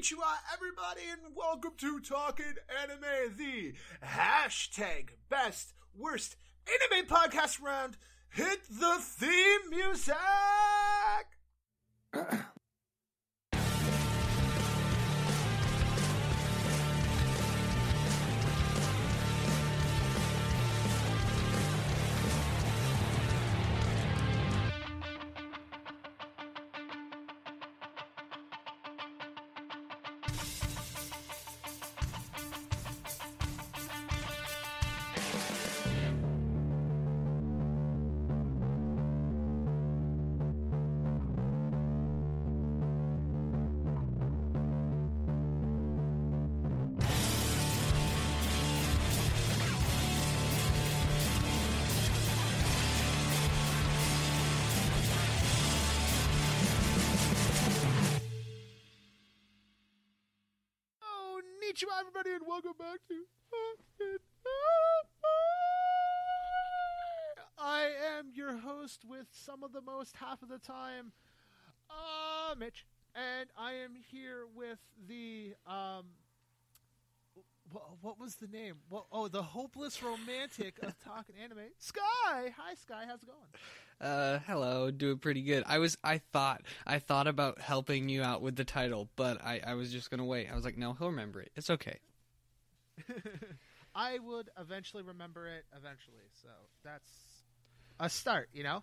Konnichiwa, everybody, and welcome to Talking Anime, the hashtag best worst anime podcast round. Hit the theme music! welcome back to. I am your host with some of the most half of the time, uh, Mitch, and I am here with the um. wh- What was the name? What, oh, the hopeless romantic of talking anime, Sky. Hi, Sky. How's it going? Uh, hello, doing pretty good. I was, I thought, I thought about helping you out with the title, but I, I was just gonna wait. I was like, no, he'll remember it. It's okay. I would eventually remember it eventually. So that's a start, you know?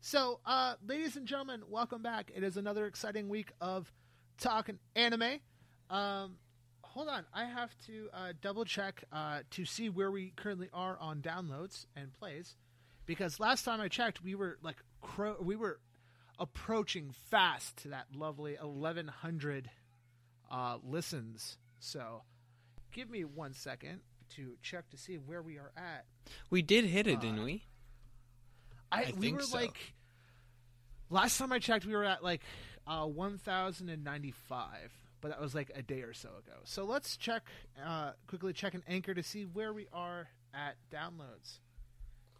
So, uh, ladies and gentlemen, welcome back. It is another exciting week of talking anime. Um, hold on. I have to uh, double check uh, to see where we currently are on downloads and plays. Because last time I checked, we were like, cro- we were approaching fast to that lovely 1100 uh, listens. So, give me one second to check to see where we are at. We did hit it, didn't we? I, I we think were so. like last time I checked, we were at like uh, 1,095, but that was like a day or so ago. So let's check uh, quickly check an anchor to see where we are at downloads.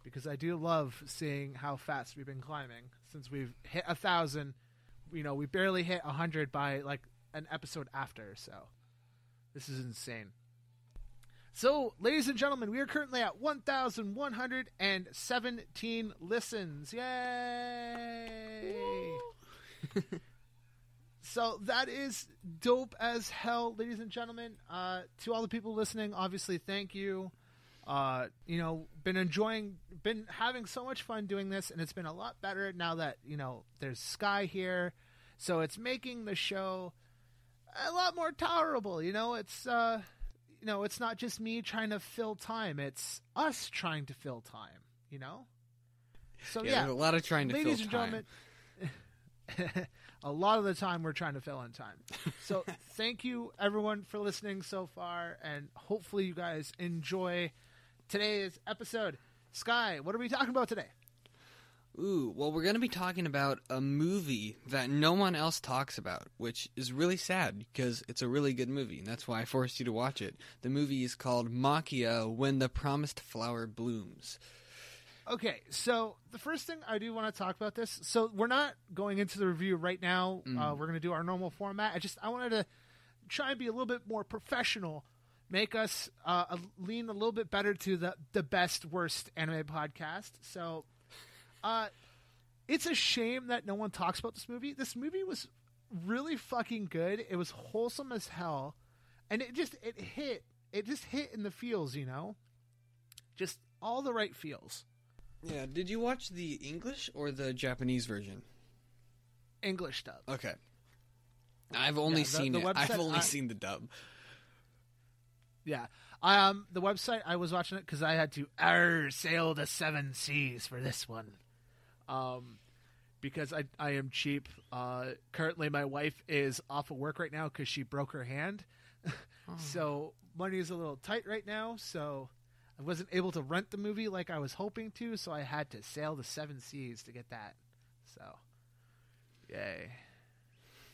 Because I do love seeing how fast we've been climbing since we've hit a thousand. You know, we barely hit a hundred by like an episode after. So this is insane. So, ladies and gentlemen, we are currently at 1,117 listens. Yay! so, that is dope as hell, ladies and gentlemen. Uh, to all the people listening, obviously, thank you. Uh, you know, been enjoying, been having so much fun doing this, and it's been a lot better now that, you know, there's Sky here. So, it's making the show a lot more tolerable. You know, it's uh, you know, it's not just me trying to fill time; it's us trying to fill time. You know, so Yeah, yeah, a lot of trying to ladies fill and gentlemen. a lot of the time we're trying to fill in time. So thank you everyone for listening so far, and hopefully you guys enjoy today's episode. Sky, what are we talking about today? Ooh, well, we're gonna be talking about a movie that no one else talks about, which is really sad because it's a really good movie, and that's why I forced you to watch it. The movie is called Maquia When the Promised Flower Blooms. Okay, so the first thing I do want to talk about this. So we're not going into the review right now. Uh, we're going to do our normal format. I just I wanted to try and be a little bit more professional, make us uh, a- lean a little bit better to the the best worst anime podcast. So, uh, it's a shame that no one talks about this movie. This movie was really fucking good. It was wholesome as hell, and it just it hit. It just hit in the feels, you know, just all the right feels. Yeah, did you watch the English or the Japanese version? English dub. Okay. I've only Yeah, the- seen the it. I've only I- seen the dub. Yeah. Um, the website I was watching it because I had to er sail the seven seas for this one. Um, because I I am cheap. Uh, currently my wife is off of work right now because she broke her hand, so money is a little tight right now. So I wasn't able to rent the movie like I was hoping to. So I had to sail the seven seas to get that. So, yay.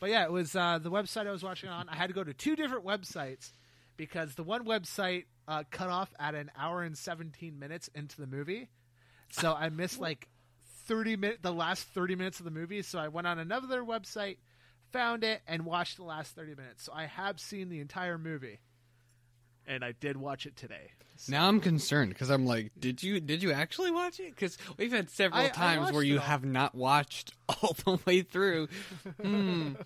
But yeah, it was uh, the website I was watching on. I had to go to two different websites because the one website uh, cut off at an hour and 17 minutes into the movie. So I missed like 30 minutes, the last 30 minutes of the movie. So I went on another website, found it and watched the last 30 minutes. So I have seen the entire movie. And I did watch it today. So- Now I'm concerned because I'm like, did you did you actually watch it? Because we've had several I- I times where you have not watched all the way through. Hmm.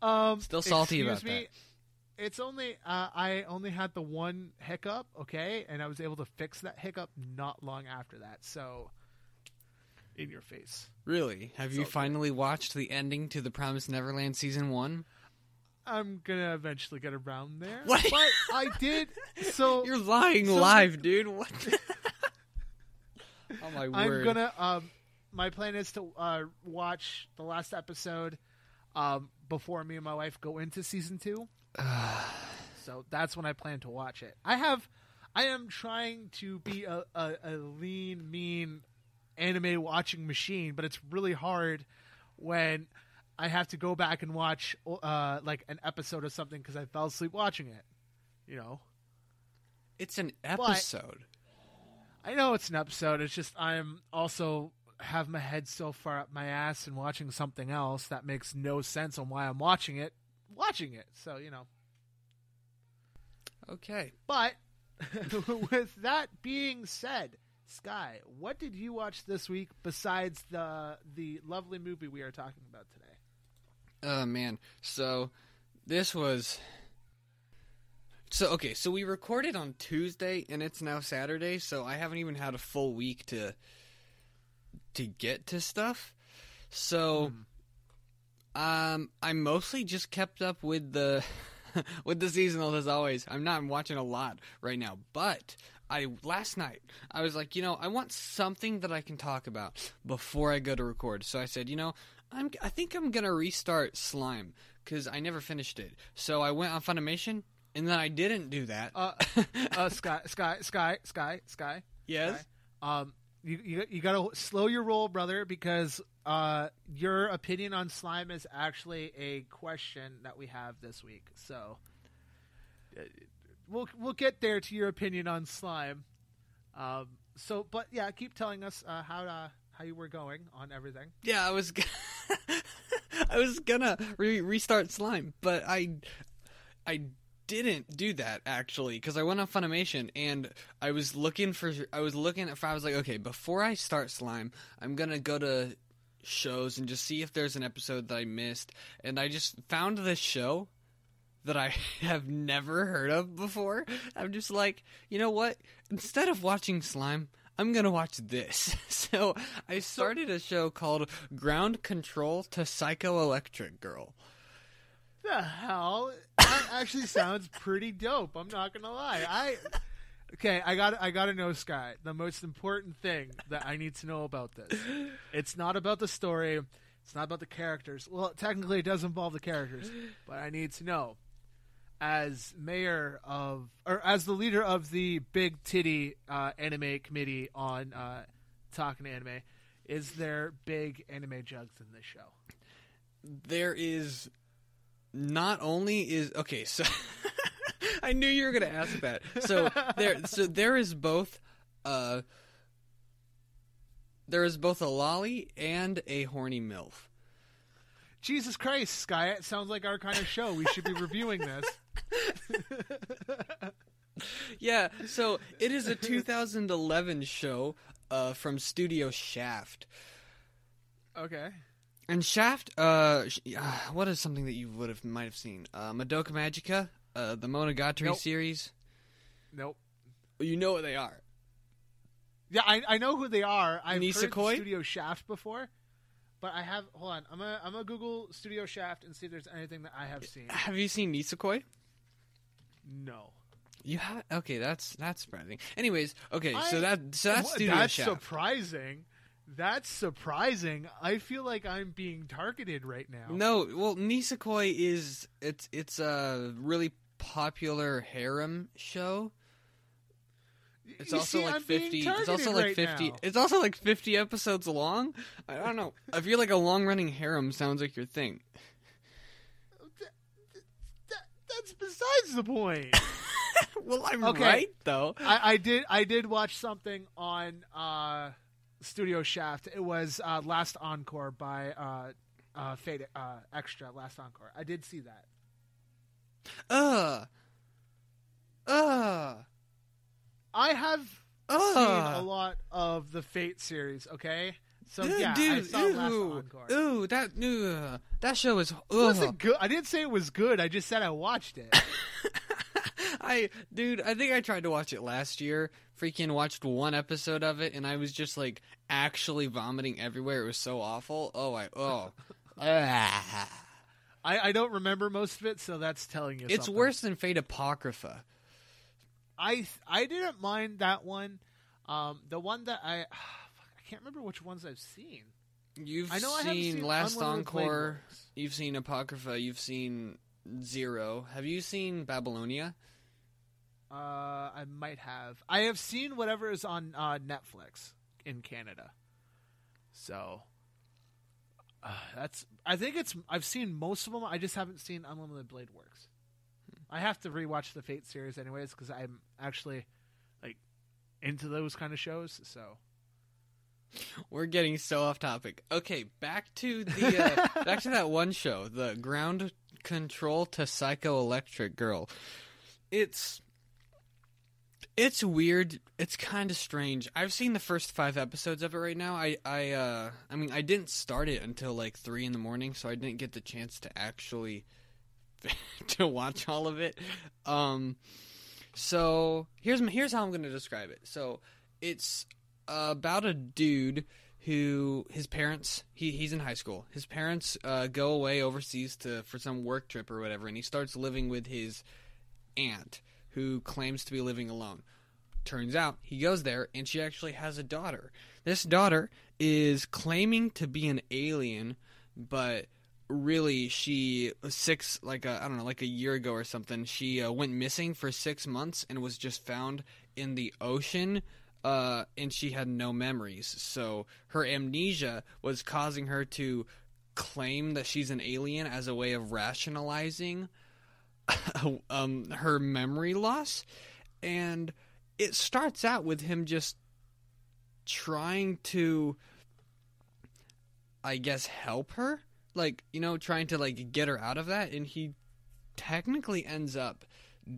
Um, Still salty excuse about me. It's only uh, I only had the one hiccup, okay, and I was able to fix that hiccup not long after that. So, in your face. Really? Have you okay. finally watched the ending to the Promised Neverland season one? I'm gonna eventually get around there. What? But I did. So You're lying so- live, dude. What? oh my I'm word! gonna. Um, my plan is to uh, watch the last episode um, before me and my wife go into season two. so that's when I plan to watch it. I have. I am trying to be a, a, a lean, mean anime watching machine, but it's really hard when I have to go back and watch uh, like an episode of something because I fell asleep watching it. You know. It's an episode. I know it's an episode. It's just I'm also have my head so far up my ass and watching something else that makes no sense on why I'm watching it. Watching it, so you know. Okay. But with that being said, Sky, what did you watch this week besides the the lovely movie we are talking about today? Oh man. So this was So okay, so we recorded on Tuesday and it's now Saturday, so I haven't even had a full week to to get to stuff. So um I mostly just kept up with the with the seasonals as always. I'm not watching a lot right now, but I last night I was like, you know, I want something that I can talk about before I go to record. So I said, you know, I'm I think I'm gonna restart Slime because I never finished it. So I went on Funimation, and then I didn't do that. Uh, uh, Sky, Sky, Sky, Sky, Sky. yes. Um, you you you gotta slow your roll, brother, because uh, your opinion on slime is actually a question that we have this week. So uh, we'll we'll get there to your opinion on slime. Um, so, but yeah, keep telling us uh, how uh, how you were going on everything. Yeah, I was. I was gonna re- restart Slime, but I, I didn't do that actually because I went on Funimation and I was looking for. I was looking if I was like, okay, before I start Slime, I'm gonna go to shows and just see if there's an episode that I missed, and I just found this show that I have never heard of before. I'm just like, you know what? Instead of watching Slime, I'm gonna watch this. So I started a show called Ground Control to Psycho Electric Girl. The hell? That actually sounds pretty dope. I'm not gonna lie. I okay. I got I got to know Sky. The most important thing that I need to know about this. It's not about the story. It's not about the characters. Well, technically, it does involve the characters, but I need to know. As mayor of, or as the leader of the Big Titty uh, Anime Committee on uh, Talking Anime, is there big anime jugs in this show? There is not only is okay, so I knew you were gonna ask that. So there so there is both uh there is both a lolly and a horny MILF. Jesus Christ, Sky! It sounds like our kind of show. We should be reviewing this. Yeah, so it is a 2011 show uh, from Studio Shaft. Okay. And Shaft, uh, uh, what is something that you would have might have seen? Uh, Madoka Magica, uh, the Monogatari Nope. series. Nope. You know what they are. Yeah, I, I know who they are. I've heard Nisekoi? Studio Shaft before, but I have. Hold on, I'm gonna I'm gonna Google Studio Shaft and see if there's anything that I have seen. Have you seen Nisekoi? No. You have okay. That's that's surprising. Anyways, okay, I- so that so that's Studio That's Shaft. surprising. That's surprising. I feel like I'm being targeted right now. No, well, Nisekoi is it's it's a really popular harem show. It's You also see, like I'm fifty. It's also like right fifty. now. It's also like fifty episodes long. I don't know. I feel like a long running harem sounds like your thing. That, that's besides the point. well, I'm Okay. right though. I, I did I did watch something on uh, Studio Shaft. It was uh, Last Encore by uh, uh, Fate uh, Extra Last Encore. I did see that. Uh. Uh. I have Uh. seen a lot of the Fate series. Okay, so Dude, yeah, I dude, saw Last ooh, Encore. ooh, that, ooh, that show. It Ugh. wasn't good. I didn't say it was good. I just said I watched it. I, dude, I think I tried to watch it last year. Freaking watched one episode of it, and I was just like actually vomiting everywhere. It was so awful. Oh, I, oh, Ah. I, I don't remember most of it, so that's telling you. it's something. worse than Fate Apocrypha. I I didn't mind that one. Um, the one that I I can't remember which ones I've seen. You've I know I haven't seen, seen Last Encore. You've seen Apocrypha. You've seen Zero. Have you seen Babylonia? Uh, I might have. I have seen whatever is on uh, Netflix in Canada. So uh, that's. I think it's. I've seen most of them. I just haven't seen Unlimited Blade Works. I have to rewatch the Fate series anyways because I'm actually like into those kind of shows. So We're getting so off topic. Okay, back to the uh, back to that one show, the Ground Control to Psychoelectric Girl. It's it's weird. It's kind of strange. I've seen the first five episodes of it right now. I I uh I mean I didn't start it until like three in the morning, so I didn't get the chance to actually to watch all of it. Um, so here's here's how I'm going to describe it. So it's about a dude who his parents he he's in high school. His parents uh, go away overseas to for some work trip or whatever, and he starts living with his aunt who claims to be living alone. Turns out he goes there and she actually has a daughter. This daughter is claiming to be an alien, but really she six like a, I don't know like a year ago or something. She uh, went missing for six months and was just found in the ocean. Uh, and she had no memories, so her amnesia was causing her to claim that she's an alien as a way of rationalizing um, her memory loss, and it starts out with him just trying to, I guess, help her, like you know, trying to like get her out of that, and he technically ends up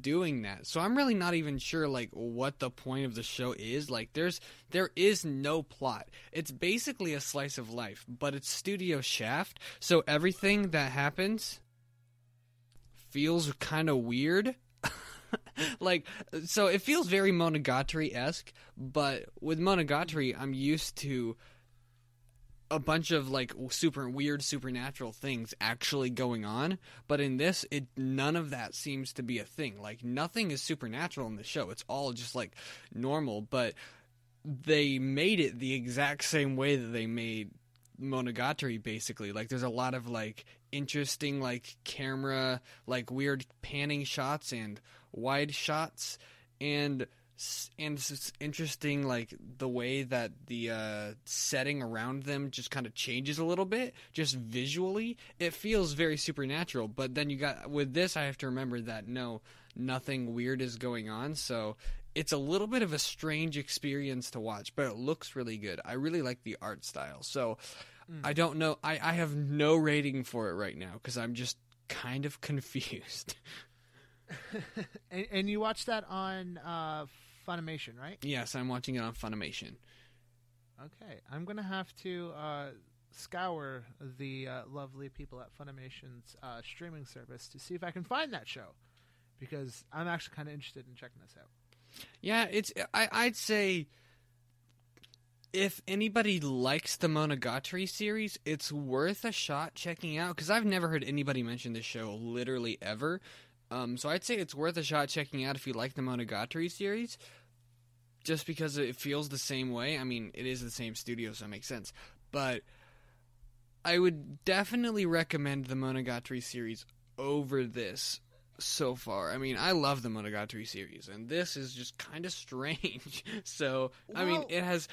doing that. So I'm really not even sure like what the point of the show is. Like there's there is no plot. It's basically a slice of life, but it's Studio Shaft, so everything that happens feels kind of weird. like so it feels very monogatari-esque, but with monogatari I'm used to a bunch of like super weird supernatural things actually going on but in this it none of that seems to be a thing. Like nothing is supernatural in the show. It's all just like normal but they made it the exact same way that they made monogatari basically. Like there's a lot of like interesting like camera like weird panning shots and wide shots and and it's interesting like the way that the uh, setting around them just kind of changes a little bit just visually. It feels very supernatural but then you got with this i have to remember that no nothing weird is going on so it's a little bit of a strange experience to watch but it looks really good. I really like the art style so i don't know i, I have no rating for it right now because i'm just kind of confused. And, and you watched that on uh, Funimation, right? yes i'm watching it on funimation Okay, I'm gonna have to uh, scour the uh, lovely people at Funimation's uh, streaming service to see if I can find that show, because I'm actually kind of interested in checking this out. Yeah, it's I, I'd say if anybody likes the Monogatari series, it's worth a shot checking out because I've never heard anybody mention this show literally ever. Um, so I'd say it's worth a shot checking out if you like the Monogatari series, just because it feels the same way. I mean, it is the same studio, so it makes sense. But I would definitely recommend the Monogatari series over this so far. I mean, I love the Monogatari series, and this is just kind of strange. so, I mean, it has.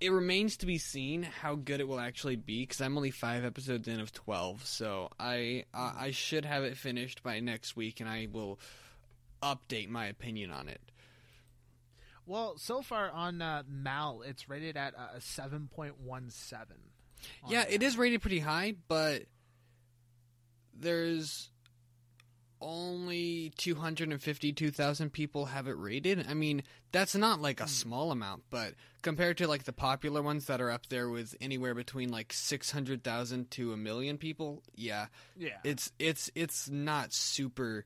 It remains to be seen how good it will actually be because I'm only five episodes in of twelve, so I I should have it finished by next week, and I will update my opinion on it. Well, so far on uh, Mal, it's rated at uh, a 7.17. Yeah, it is rated pretty high, but there's only 252,000 people have it rated. I mean, that's not like a Hmm. small amount, but compared to like the popular ones that are up there with anywhere between like 600,000 to a million people, yeah, Yeah. it's it's it's not super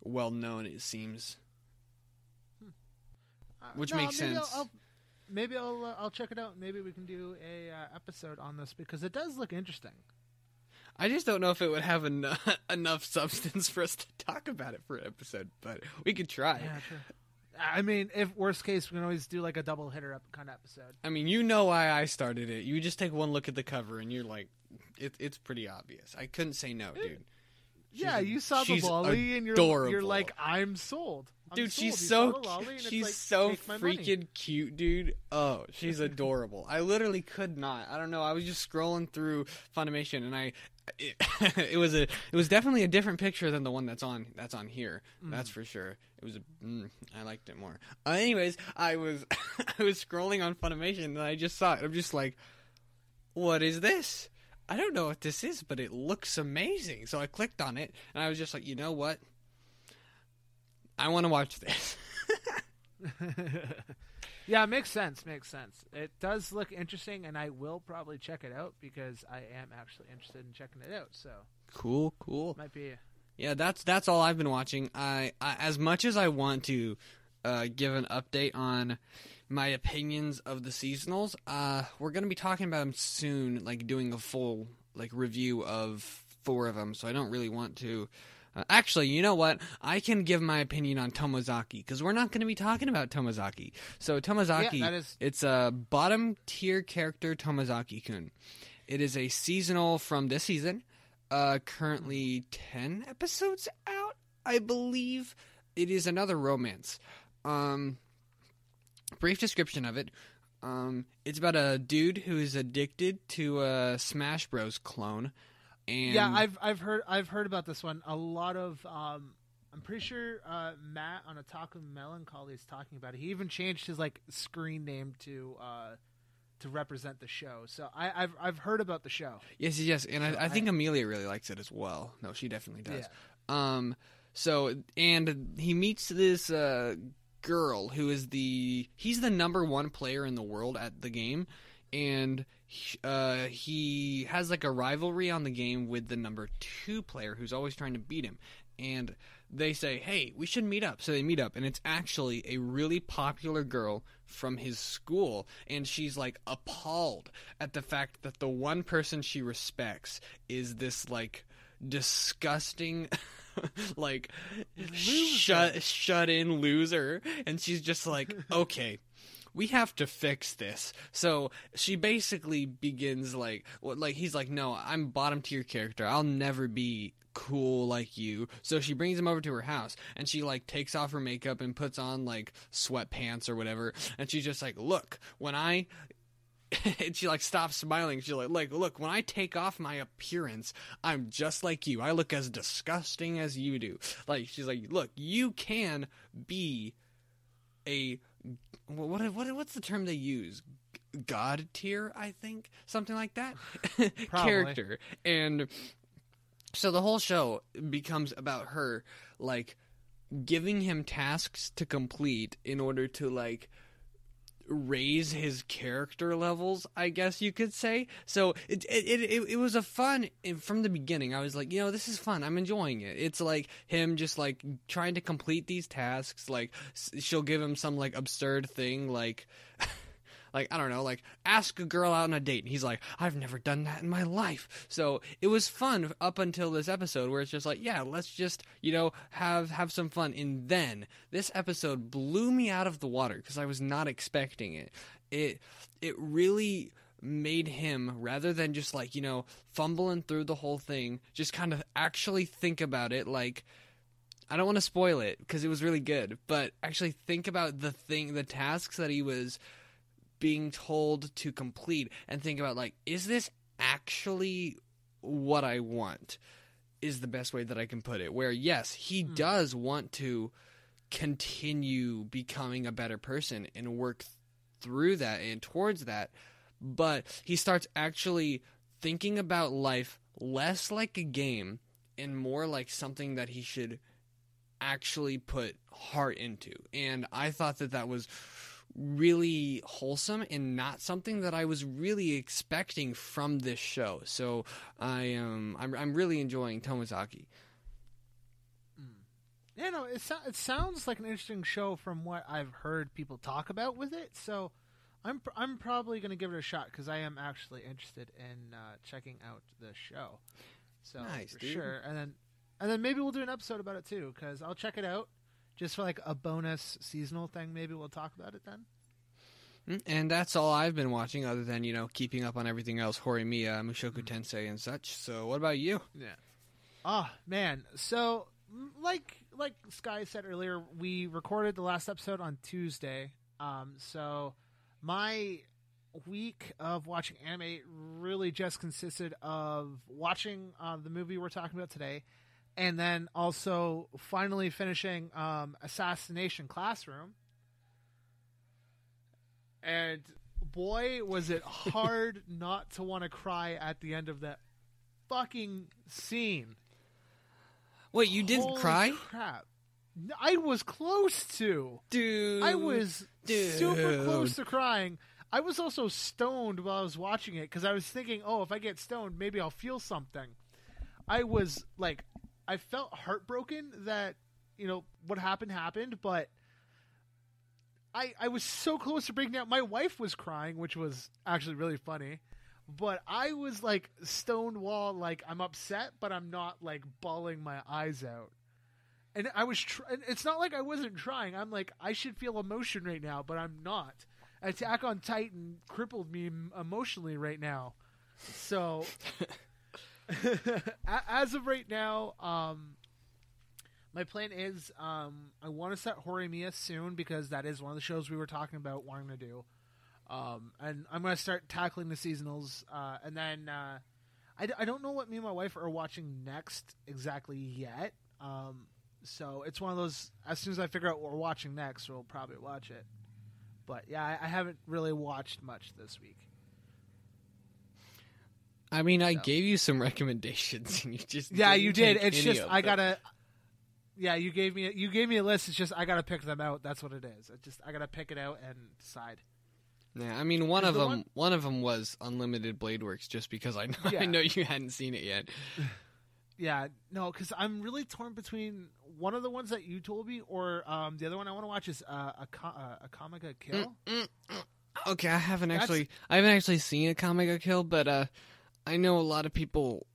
well known it seems. Uh, which no, makes maybe sense. I'll, I'll, maybe I'll uh, I'll check it out. Maybe we can do a uh, episode on this because it does look interesting. I just don't know if it would have enough, enough substance for us to talk about it for an episode, but we could try. Yeah, sure. I mean, if worst case, we can always do like a double hitter up kind of episode. I mean, you know why I started it. You just take one look at the cover and you're like, it, it's pretty obvious. I couldn't say no, dude. yeah, you saw the lolly and you're you're like, I'm sold. Dude, she's so saw the lolly and it's she's like, so money. freaking cute, dude. Oh, she's adorable. I literally could not. I don't know. I was just scrolling through Funimation and I it, it was a it was definitely a different picture than the one that's on that's on here. That's for sure. It was a, mm, I liked it more. Uh, anyways, I was I was scrolling on Funimation and I just saw it. I'm just like, what is this? I don't know what this is, but it looks amazing. So I clicked on it and I was just like, you know what? I want to watch this. yeah, makes sense. Makes sense. It does look interesting, and I will probably check it out because I am actually interested in checking it out. So Cool, cool. might be. Yeah, that's that's all I've been watching. I, I as much as I want to uh, give an update on my opinions of the seasonals, uh, we're gonna be talking about them soon, like doing a full like review of four of them. So I don't really want to. Uh, actually, you know what? I can give my opinion on Tomozaki because we're not going to be talking about Tomozaki. So Tomozaki, Yeah, is- it's a bottom tier character, Tomozaki-kun. It is a seasonal from this season. Uh, currently ten episodes out, I believe. It is another romance. Um, brief description of it. Um, it's about a dude who is addicted to a Smash Bros clone. And yeah, I've I've heard I've heard about this one. A lot of um, I'm pretty sure uh, Matt on a talk of Melancholy is talking about it. He even changed his like screen name to uh, to represent the show. So I, I've I've heard about the show. Yes, yes, and So I, I think I- Amelia really likes it as well. No, she definitely does. Yeah. Um, so and he meets this uh girl who is the he's the number one player in the world at the game, and uh he has like a rivalry on the game with the number two player who's always trying to beat him, and they say, "Hey, we should meet up." So they meet up, and it's actually a really popular girl from his school, and she's like appalled at the fact that the one person she respects is this like disgusting like shut shut in loser. And she's just like okay we have to fix this. So she basically begins like, like he's like, no, I'm bottom tier character. I'll never be cool like you. So she brings him over to her house and she like takes off her makeup and puts on like sweatpants or whatever. And she's just like, look, when I and she like stops smiling. She's like, like, look, when I take off my appearance, I'm just like you. I look as disgusting as you do. Like, she's like, look, you can be a what what what's the term they use? God tier, I think, something like that. Character, and so the whole show becomes about her like giving him tasks to complete in order to like raise his character levels i guess you could say. So it it, it, it was a fun from the beginning i was like you know this is fun. I'm enjoying it. It's like him just like trying to complete these tasks. Like she'll give him some like absurd thing like like I don't know, like ask a girl out on a date. And he's like, I've never done that in my life. So it was fun up until this episode where it's just like, yeah, let's just you know have have some fun. And then this episode blew me out of the water because I was not expecting it. It it really made him rather than just like you know fumbling through the whole thing just kind of actually think about it like I don't want to spoil it because it was really good, but actually think about the thing, the tasks that he was being told to complete, and think about like, is this actually what I want? Is the best way that I can put it. Where yes, he hmm. does want to continue becoming a better person and work through that and towards that, but he starts actually thinking about life less like a game and more like something that he should actually put heart into. And I thought that that was really wholesome and not something that I was really expecting from this show. So I am I'm, I'm really enjoying Tomozaki. Yeah, no, it, so- it sounds like an interesting show from what I've heard people talk about with it. So, I'm pr- I'm probably going to give it a shot because I am actually interested in uh, checking out the show. So Nice, for dude. sure, and then and then maybe we'll do an episode about it too because I'll check it out just for like a bonus seasonal thing. Maybe we'll talk about it then. Mm, And that's all I've been watching, other than you know keeping up on everything else, Horimiya, Mushoku Tensei, and such. So, what about you? Yeah. Oh man, so like like Sky said earlier, we recorded the last episode on Tuesday. Um, so my week of watching anime really just consisted of watching uh, the movie we're talking about today, and then also finally finishing um, Assassination Classroom. And boy, was it hard not to want to cry at the end of that fucking scene. Wait, you didn't Holy cry, Crap! I was close to. dude? I was dude. super close to crying. I was also stoned while I was watching it because I was thinking, oh, if I get stoned, maybe I'll feel something. I was like, I felt heartbroken that you know what happened happened, but I I was so close to breaking down. My wife was crying, which was actually really funny. But I was like stoned wall, like I'm upset, but I'm not like bawling my eyes out. And I was, tr- it's not like I wasn't trying. I'm like, I should feel emotion right now, but I'm not. Attack on Titan crippled me emotionally right now. So, as of right now, um, my plan is um, I want to set Horimiya soon because that is one of the shows we were talking about wanting to do. Um, and I'm going to start tackling the seasonals. Uh, and then uh, I, d- I don't know what me and my wife are watching next exactly yet. Um, so it's one of those. As soon as I figure out what we're watching next, we'll probably watch it. But yeah, I, I haven't really watched much this week. I mean, I So. gave you some recommendations, and you just Yeah, you did. It's just I them. gotta. Yeah, you gave me you gave me a list. It's just I gotta pick them out. That's what it is. It just I gotta pick it out and decide. Yeah, I mean, one Is of the them, one- one... of them was Unlimited Blade Works, just because I know, I know you hadn't seen it yet. Yeah, no, because I'm really torn between one of the ones that you told me or um, the other one I want to watch is uh, a co- uh, Akame ga Kill. Mm, mm. Okay, I haven't That's- actually, I haven't actually seen Akame ga Kill, but uh, I know a lot of people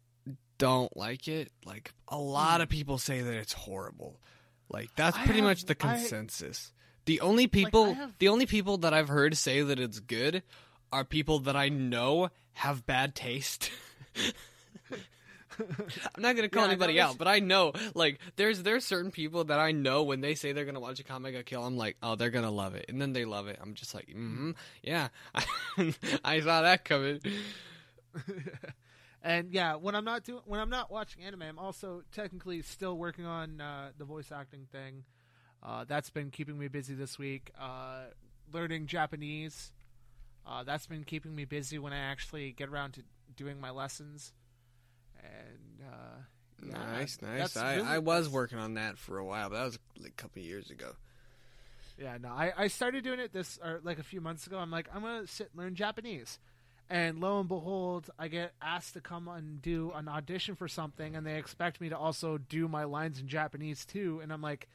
don't like it. Like a lot of people say that it's horrible. Like that's. I pretty have- much the I- consensus. The only people, have- the only people that I've heard say that it's good are people that I know have bad taste. I'm not gonna call Yeah, anybody out, but I know like there's there's certain people that I know when they say they're gonna watch Akame ga Kill, I'm like, oh, they're gonna love it, and then they love it. I'm just like, mm-hmm, yeah, I saw that coming. and yeah, when I'm not doing when I'm not watching anime, I'm also technically still working on uh, the voice acting thing. Uh, that's been keeping me busy this week. Uh, learning Japanese. Uh, that's been keeping me busy when I actually get around to doing my lessons. And uh, yeah, Nice, nice. I, really- I was working on that for a while, but that was like a couple of years ago. Yeah, no, I, I started doing it this or like a few months ago. I'm like, I'm gonna sit and learn Japanese, and lo and behold, I get asked to come and do an audition for something, and they expect me to also do my lines in Japanese too. And I'm like,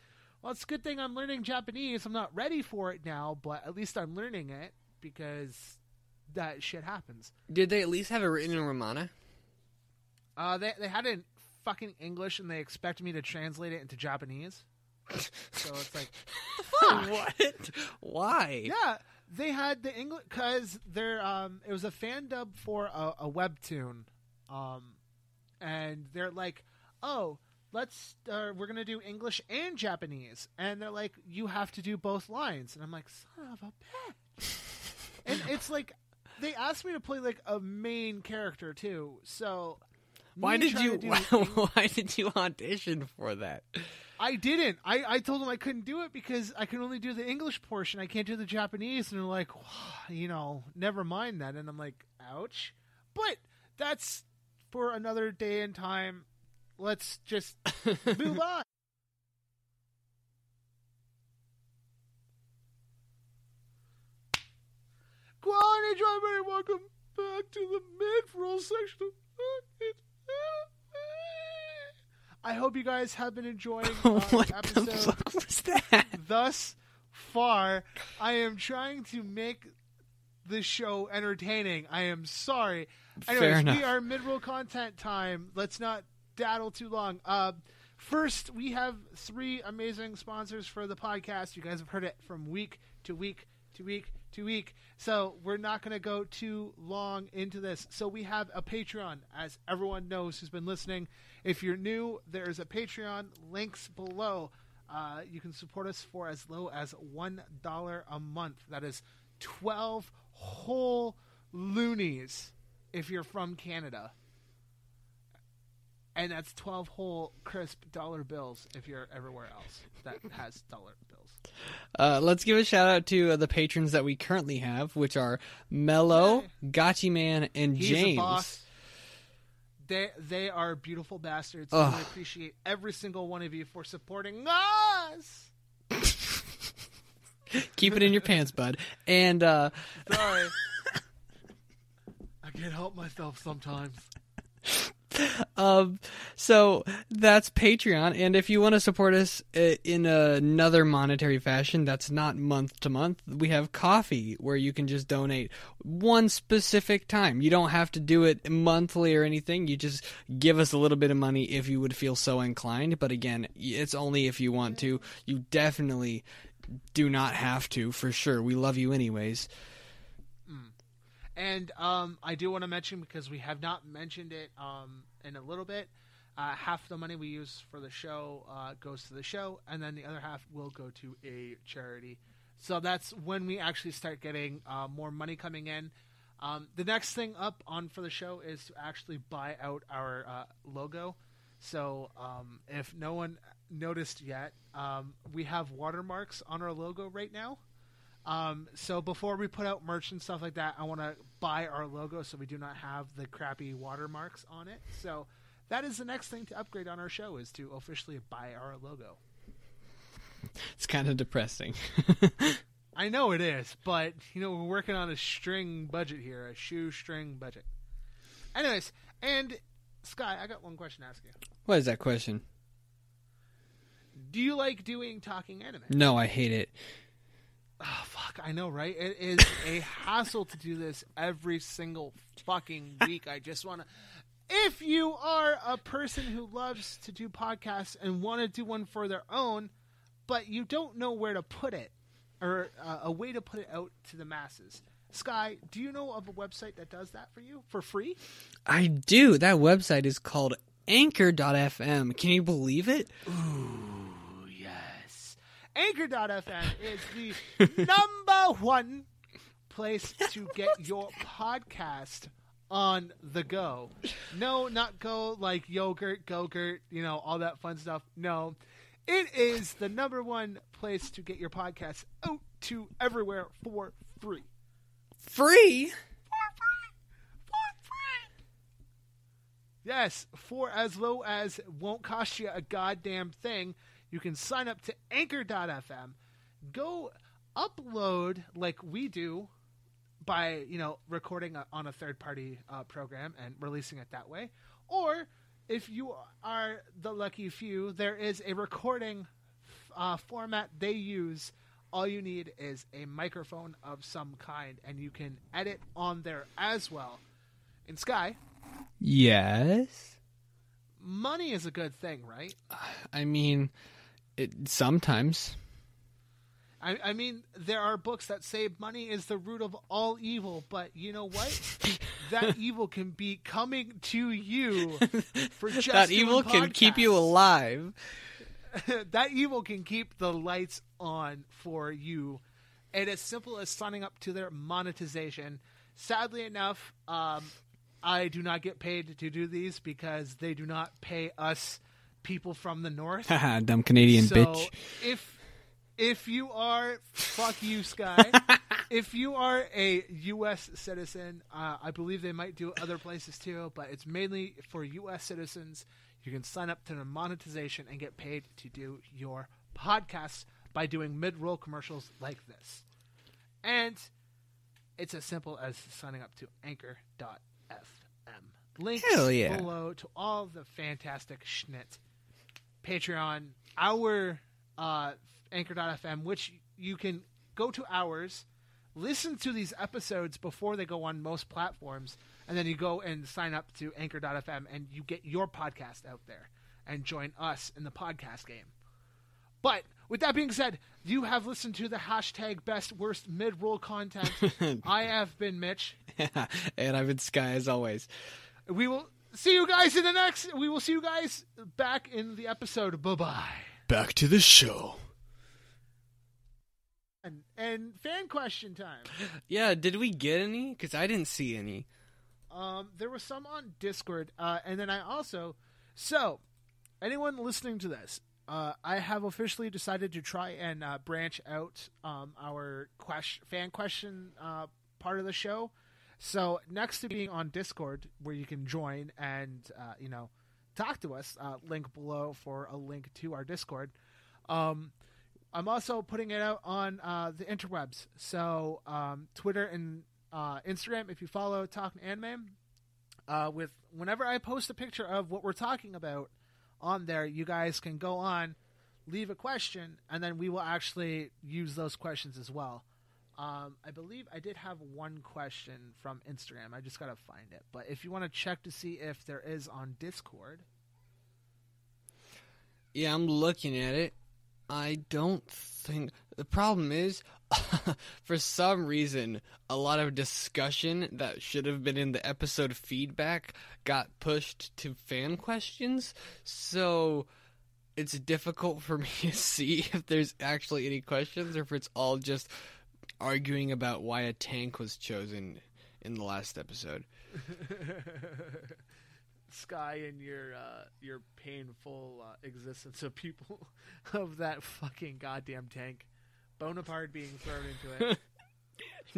well, it's a good thing I'm learning Japanese. I'm not ready for it now, but at least I'm learning it because that shit happens. Did they at least have it written in Romaji? Uh, they they had it in fucking English, and they expect me to translate it into Japanese. so it's like, fuck? what? Why? Yeah, they had the English because they're um it was a fan dub for a, a webtoon, um, and they're like, oh, let's uh, we're gonna do English and Japanese, and they're like, you have to do both lines, and I'm like, son of a bitch, and it's like they asked me to play like a main character too, so. Why did you? Why, why did you audition for that? I didn't. I, I told them I couldn't do it because I can only do the English portion. I can't do the Japanese. And they're like, you know, never mind that. And I'm like, ouch. But that's for another day and time. Let's just move on. Quality driver, welcome back to the mid-roll section of I hope you guys have been enjoying uh, what the episode the fuck was that? thus far. I am trying to make this show entertaining. I am sorry. Fair Anyways, enough. we are mid-roll content time. Let's not daddle too long. Uh, first, we have three amazing sponsors for the podcast. You guys have heard it from week to week to week to week. So we're not going to go too long into this. So we have a Patreon, as everyone knows who's been listening. If you're new, there's a Patreon. Links below. Uh, you can support us for as low as one dollar a month. That is twelve whole loonies if you're from Canada. And that's 12 whole crisp dollar bills if you're everywhere else that has dollar bills. Uh, let's give a shout out to uh, the patrons that we currently have, which are Mello, Yay. Gotchi Man, and He's James. A boss. They they are beautiful bastards. Ugh. And I appreciate every single one of you for supporting us. Keep it in your pants, bud. And uh, Sorry. I can't help myself sometimes. Um, so that's Patreon. And if you want to support us uh, in another monetary fashion that's not month to month, we have Ko-fi where you can just donate one specific time. You don't have to do it monthly or anything. You just give us a little bit of money if you would feel so inclined. But again, it's only if you want to. You definitely do not have to, for sure. We love you anyways. And um, I do want to mention because we have not mentioned it um, in a little bit. Uh, half the money we use for the show uh, goes to the show, and then the other half will go to a charity. So that's when we actually start getting uh, more money coming in. Um, the next thing up on for the show is to actually buy out our uh, logo. So um, if no one noticed yet, um, we have watermarks on our logo right now. Um, so before we put out merch and stuff like that, I want to buy our logo so we do not have the crappy watermarks on it. So that is the next thing to upgrade on our show is to officially buy our logo. It's kind of depressing. I know it is, but you know we're working on a string budget here, a shoestring budget. Anyways, and Sky, I got one question to ask you. what is that question? Do you like doing talking anime? No, I hate it. Oh, fuck, I know, right? It is a hassle to do this every single fucking week. I just want to. If you are a person who loves to do podcasts and want to do one for their own, but you don't know where to put it or uh, a way to put it out to the masses, Sky, do you know of a website that does that for you for free? I do. That website is called Anchor.fm. Can you believe it? Ooh, yes. Anchor.fm is the number one place to get your podcast on the go. No, not go like yogurt, gogurt, you know, all that fun stuff. No. It is the number one place to get your podcast out to everywhere for free. Free? For free. For free. Yes, for as low as won't cost you a goddamn thing, you can sign up to anchor.fm. Go upload like we do by, you know, recording a, on a third party uh, program and releasing it that way. Or if you are the lucky few, there is a recording uh, format they use. All you need is a microphone of some kind, and you can edit on there as well. In Sky, Yes. money is a good thing, right? I mean, it, sometimes. I, I mean, there are books that say money is the root of all evil, but you know what? that evil can be coming to you for just that evil can keep you alive. that evil can keep the lights on for you. And as simple as signing up to their monetization. Sadly enough, um, I do not get paid to do these because they do not pay us people from the north. Haha, dumb Canadian so bitch. if if you are fuck you, Sky. if you are a U.S. citizen, uh, I believe they might do other places too, but it's mainly for U.S. citizens. You can sign up to the monetization and get paid to do your podcasts by doing mid-roll commercials like this. And it's as simple as signing up to Anchor.fm. Links yeah. below to all the fantastic schnit. Patreon, our uh, Anchor.fm, which you can go to ours, listen to these episodes before they go on most platforms, and then you go and sign up to Anchor.fm and you get your podcast out there and join us in the podcast game. But with that being said, you have listened to the hashtag best worst mid roll content. I have been Mitch. and I've been Sky as always. We will see you guys in the next. We will see you guys back in the episode. Bye bye. Back to the show. And, and fan question time. Yeah, did we get any? Because I didn't see any. Um, there was some on Discord, uh, and then I also. So, anyone listening to this, uh, I have officially decided to try and uh, branch out um, our question, fan question uh, part of the show. So, next to being on Discord, where you can join and uh, you know talk to us, uh, link below for a link to our Discord. Um, I'm also putting it out on uh, the interwebs, so um, Twitter and uh, Instagram. If you follow Talking Anime, uh, with whenever I post a picture of what we're talking about on there, you guys can go on, leave a question, and then we will actually use those questions as well. Um, I believe I did have one question from Instagram. I just gotta find it. But if you want to check to see if there is on Discord, Yeah, I'm looking at it. I don't think the problem is for some reason a lot of discussion that should have been in the episode feedback got pushed to fan questions. So it's difficult for me to see if there's actually any questions or if it's all just arguing about why a tank was chosen in the last episode. Sky and your uh, your painful uh, existence of people of that fucking goddamn tank, Bonaparte being thrown into it.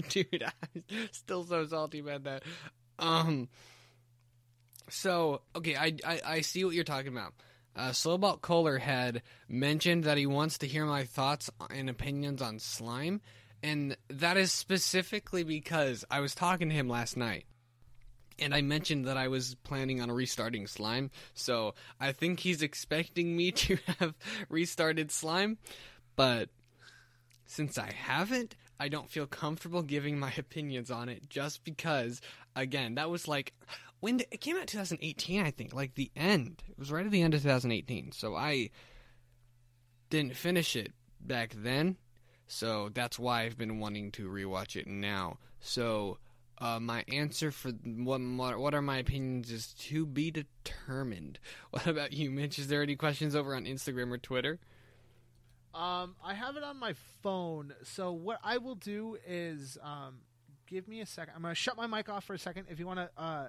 Dude, I'm still so salty about that. Um. So okay, I I, I see what you're talking about. Uh, Slowbalt Kohler had mentioned that he wants to hear my thoughts and opinions on slime, and that is specifically because I was talking to him last night. And I mentioned that I was planning on restarting slime, so I think he's expecting me to have restarted slime, but since I haven't, I don't feel comfortable giving my opinions on it just because, again, that was like when it came out 2018, I think, like the end. It was right at the end of 2018, so I didn't finish it back then, so that's why I've been wanting to rewatch it now. So, uh, my answer for what what are my opinions is to be determined. What about you, Mitch? Is there any questions over on Instagram or Twitter? Um, I have it on my phone. So what I will do is, um, give me a second. I'm gonna shut my mic off for a second. If you want to uh,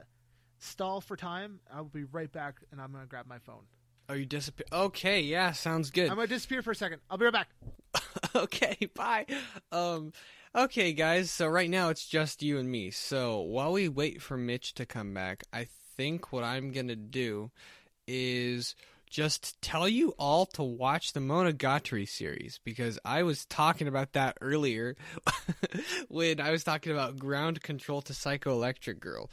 stall for time, I'll be right back, and I'm gonna grab my phone. Are you disappear? Okay, yeah, sounds good. I'm gonna disappear for a second. I'll be right back. okay, bye. Um, okay, guys. So right now it's just you and me. So while we wait for Mitch to come back, I think what I'm gonna do is just tell you all to watch the Monogatari series because I was talking about that earlier when I was talking about Ground Control to Psychoelectric Girl.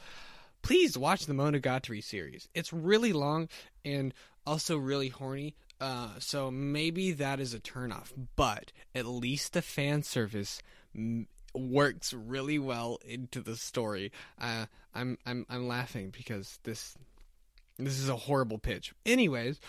Please watch the Monogatari series. It's really long and also really horny. Uh, so maybe that is a turnoff, but at least the fan service m- works really well into the story. Uh, I'm I'm I'm laughing because this this is a horrible pitch. Anyways,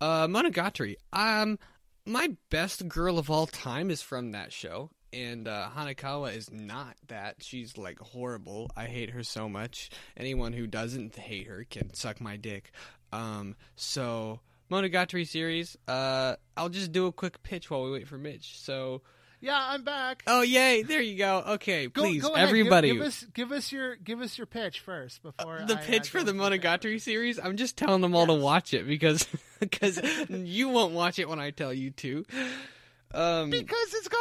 uh, Monogatari. Um, my best girl of all time is from that show, and uh, Hanekawa is not that. She's like horrible. I hate her so much. Anyone who doesn't hate her can suck my dick. Um, so Monogatari series. Uh, I'll just do a quick pitch while we wait for Mitch. So. Yeah, I'm back. Oh yay! There you go. Okay, Go- please, go ahead. Give- everybody. give, us give us your give us your pitch first before the I, pitch uh, for the. Monogatari series. I'm just telling them all to watch it because because you won't watch it when I tell you to. Um, Because it's got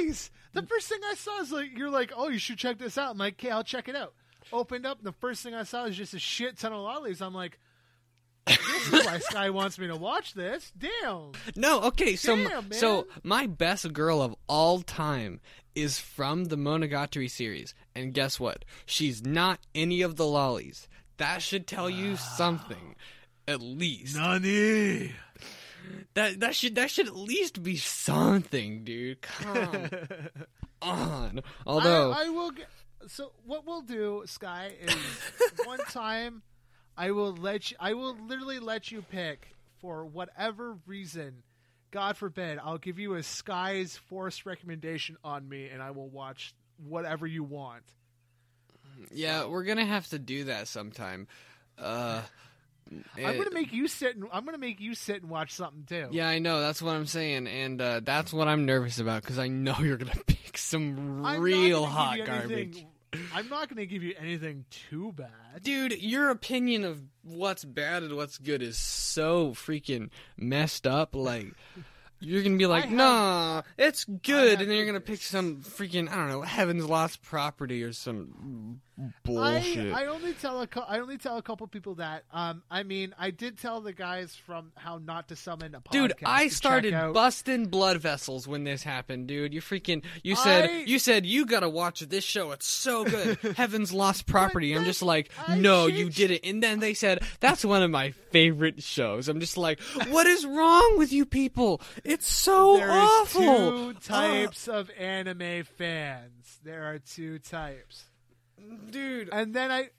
lolis. The first thing I saw is like you're like, oh, you should check this out. I'm like, okay, I'll check it out. Opened up, and the first thing I saw is just a shit ton of lolis. I'm like, this is why Sky wants me to watch this. Damn. no, okay, so Damn, man. so my best girl of all time is from the Monogatari series, and guess what? She's not any of the lolis. That should tell you something, at least. Nani. That that should that should at least be something, dude. Come on. Although I, I will get. So what we'll do, Sky, is one time I will let you. I will literally let you pick for whatever reason. God forbid, I'll give you a Sky's Force recommendation on me, and I will watch whatever you want. Yeah, we're gonna have to do that sometime. Uh, I'm gonna make you sit. And, I'm gonna make you sit and watch something too. Yeah, I know. That's what I'm saying, and uh, that's what I'm nervous about because I know you're gonna pick some I'm real hot give you anything- garbage. I'm not going to give you anything too bad. Dude, your opinion of what's bad and what's good is so freaking messed up. Like, you're gonna be like, have- nah, it's good, and then you're gonna pick some freaking, I don't know, Heaven's Lost Property or some bullshit. I, I only tell a cou- I only tell a couple people that. Um, I mean, I did tell the guys from how not to summon a podcast. Dude, I started out. busting blood vessels when this happened, dude. You freaking you said I- you said you gotta watch this show. It's so good. Heaven's Lost Property. I'm just like, I no, you did it. And then they said that's one of my favorite shows. I'm just like, what is wrong with you people? It's so There is awful. two types of anime fans. There are two types, Uh, dude. and then I,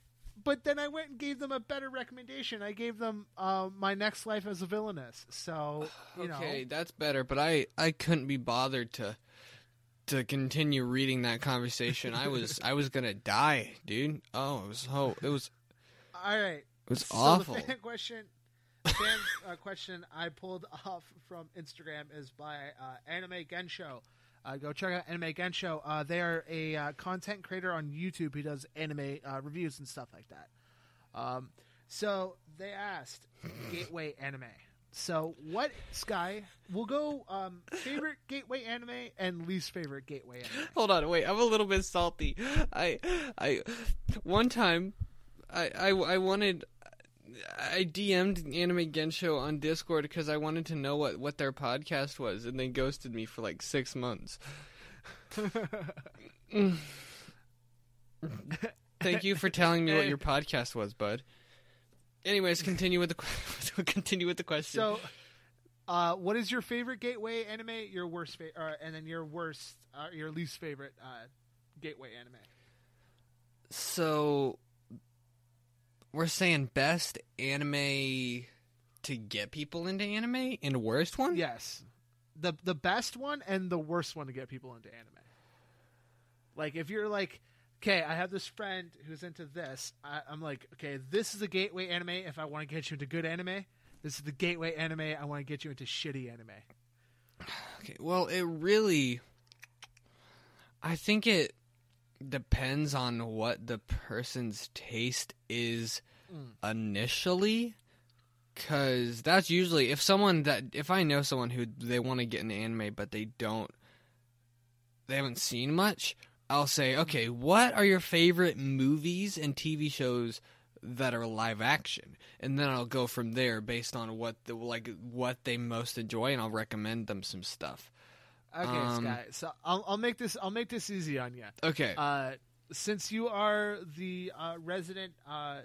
but then I went and gave them a better recommendation. I gave them uh, my next life as a villainess. So you okay, know, that's better. But I I couldn't be bothered to. To continue reading that conversation, I was I was gonna die, dude. Oh, it was oh it was all right. it was So awful. the fan question, fan uh, question I pulled off from Instagram is by uh, Anime Gensho. Uh, go check out Anime Gensho. Uh, they are a uh, content creator on YouTube who does anime uh, reviews and stuff like that. Um, so they asked gateway anime. So what Sky? We'll go um, favorite gateway anime and least favorite gateway anime. Hold on, wait. I'm a little bit salty. I, I, one time, I, I, I wanted, I DM'd Anime Gensho on Discord because I wanted to know what what their podcast was, and they ghosted me for like six months. Thank you for telling me what your podcast was, bud. Anyways, continue with the continue with the question. So, uh, what is your favorite gateway anime? Your worst, fa- uh, and then your worst, uh, your least favorite uh, gateway anime. So we're saying best anime to get people into anime and worst one? Yes, the the best one and the worst one to get people into anime. Like if you're like, okay, I have this friend who's into this. I, I'm like, okay, this is the gateway anime. If I want to get you into good anime, this is the gateway anime. I want to get you into shitty anime. Okay. Well, it really I think it depends on what the person's taste is Mm. initially cuz that's usually if someone that if I know someone who they want to get into anime but they don't they haven't seen much, I'll say, "Okay, what are your favorite movies and TV shows that are live action?" And then I'll go from there based on what the like what they most enjoy and I'll recommend them some stuff. Okay, Um, Sky. So I'll, I'll make this I'll make this easy on you. Okay. Uh, since you are the uh, resident uh,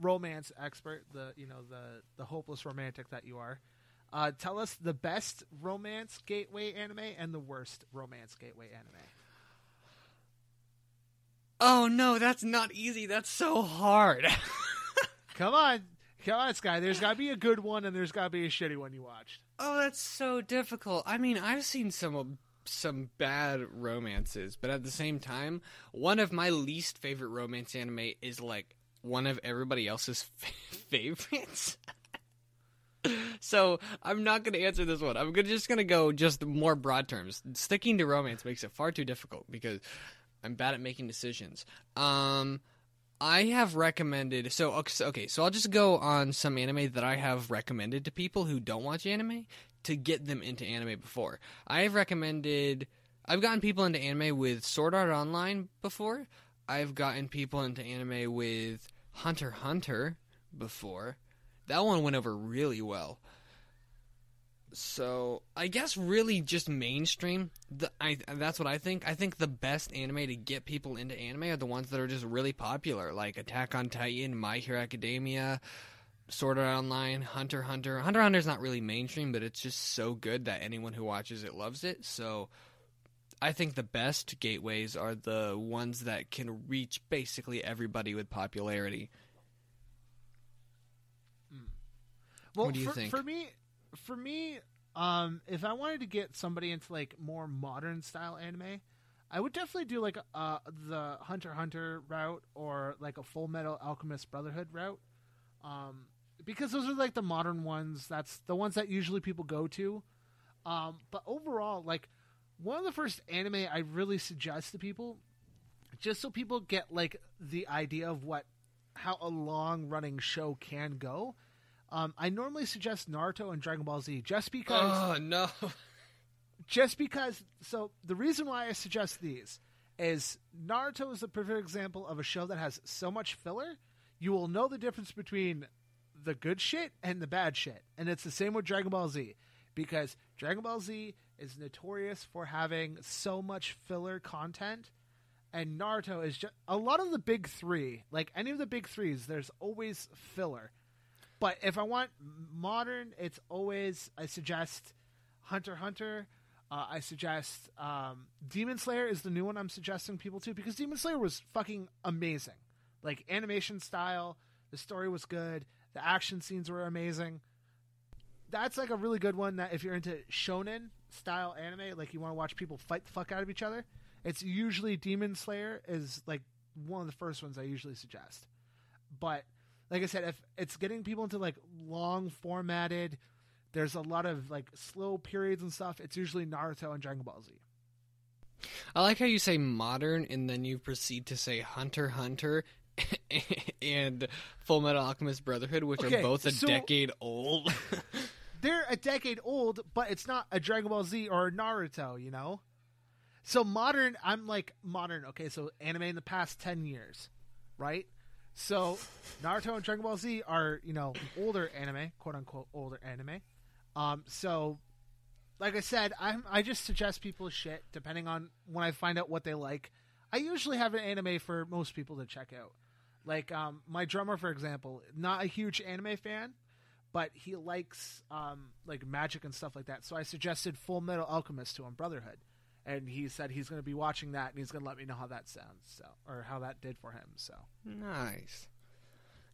romance expert, the you know the the hopeless romantic that you are, uh, tell us the best romance gateway anime and the worst romance gateway anime. Oh no, that's not easy. That's so hard. Come on, come on, Sky. There's got to be a good one and there's got to be a shitty one you watched. Oh, that's so difficult. I mean, I've seen some some bad romances, but at the same time, one of my least favorite romance anime is like one of everybody else's favorites. so I'm not going to answer this one. I'm gonna, just going to go just more broad terms. Sticking to romance makes it far too difficult because I'm bad at making decisions. Um, I have recommended so okay, so I'll just go on some anime that I have recommended to people who don't watch anime to get them into anime before. I have recommended I've gotten people into anime with Sword Art Online before. I've gotten people into anime with Hunter Hunter before. That one went over really well. So I guess really just mainstream. The, I that's what I think. I think the best anime to get people into anime are the ones that are just really popular, like Attack on Titan, My Hero Academia, Sword Art Online, Hunter Hunter. Hunter Hunter is not really mainstream, but it's just so good that anyone who watches it loves it. So I think the best gateways are the ones that can reach basically everybody with popularity. Well, What do you for, think? for me, for me, um, if I wanted to get somebody into like more modern style anime, I would definitely do like uh the Hunter Hunter route or like a Full Metal Alchemist Brotherhood route, um, because those are like the modern ones. That's the ones that usually people go to. Um, but overall, like one of the first anime I really suggest to people, just so people get like the idea of what how a long running show can go. Um, I normally suggest Naruto and Dragon Ball Z just because Oh no! just because so the reason why I suggest these is Naruto is the perfect example of a show that has so much filler, you will know the difference between the good shit and the bad shit. And it's the same with Dragon Ball Z because Dragon Ball Z is notorious for having so much filler content and Naruto is just a lot of the big 3, like any of the big 3s, there's always filler. But if I want modern, it's always I suggest Hunter Hunter. Uh, I suggest um, Demon Slayer is the new one I'm suggesting people to because Demon Slayer was fucking amazing. Like animation style, the story was good, the action scenes were amazing. That's like a really good one that if you're into shonen style anime, like you want to watch people fight the fuck out of each other, it's usually Demon Slayer is like one of the first ones I usually suggest. But like I said, if it's getting people into like long formatted, there's a lot of like slow periods and stuff. It's usually Naruto and Dragon Ball Z. I like how you say modern and then you proceed to say Hunter Hunter and Full Metal Alchemist Brotherhood, which Okay, are both a so- decade old. They're a decade old, but it's not a Dragon Ball Z or a Naruto, you know. So modern, I'm like modern. Okay, so anime in the past ten years, right? So Naruto and Dragon Ball Z are you know older anime, quote unquote older anime. Um, so like I said, I'm I just suggest people shit depending on when I find out what they like. I usually have an anime for most people to check out. Like um, my drummer, for example, not a huge anime fan, but he likes um, like magic and stuff like that. So I suggested Full Metal Alchemist to him, Brotherhood, and he said he's going to be watching that and he's going to let me know how that sounds, so or how that did for him. So nice.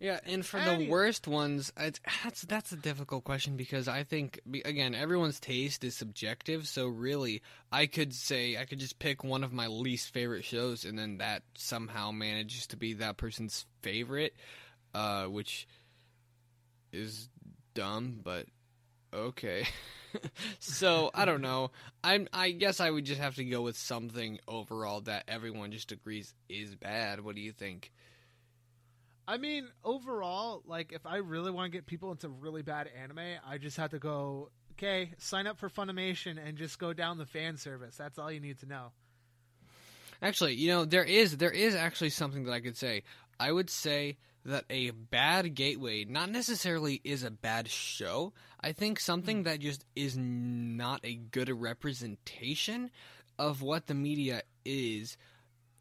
Yeah, and for the worst ones, that's that's a difficult question because I think again everyone's taste is subjective. So really, I could say I could just pick one of my least favorite shows, and then that somehow manages to be that person's favorite, uh, which is dumb, but okay. so I don't know. I'm. I guess I would just have to go with something overall that everyone just agrees is bad. What do you think? I mean, overall, like if I really want to get people into really bad anime, I just have to go. Okay, sign up for Funimation and just go down the fan service. That's all you need to know. Actually, you know, there is there is actually something that I could say. I would say that a bad gateway not necessarily is a bad show. I think something hmm. that just is not a good representation of what the media is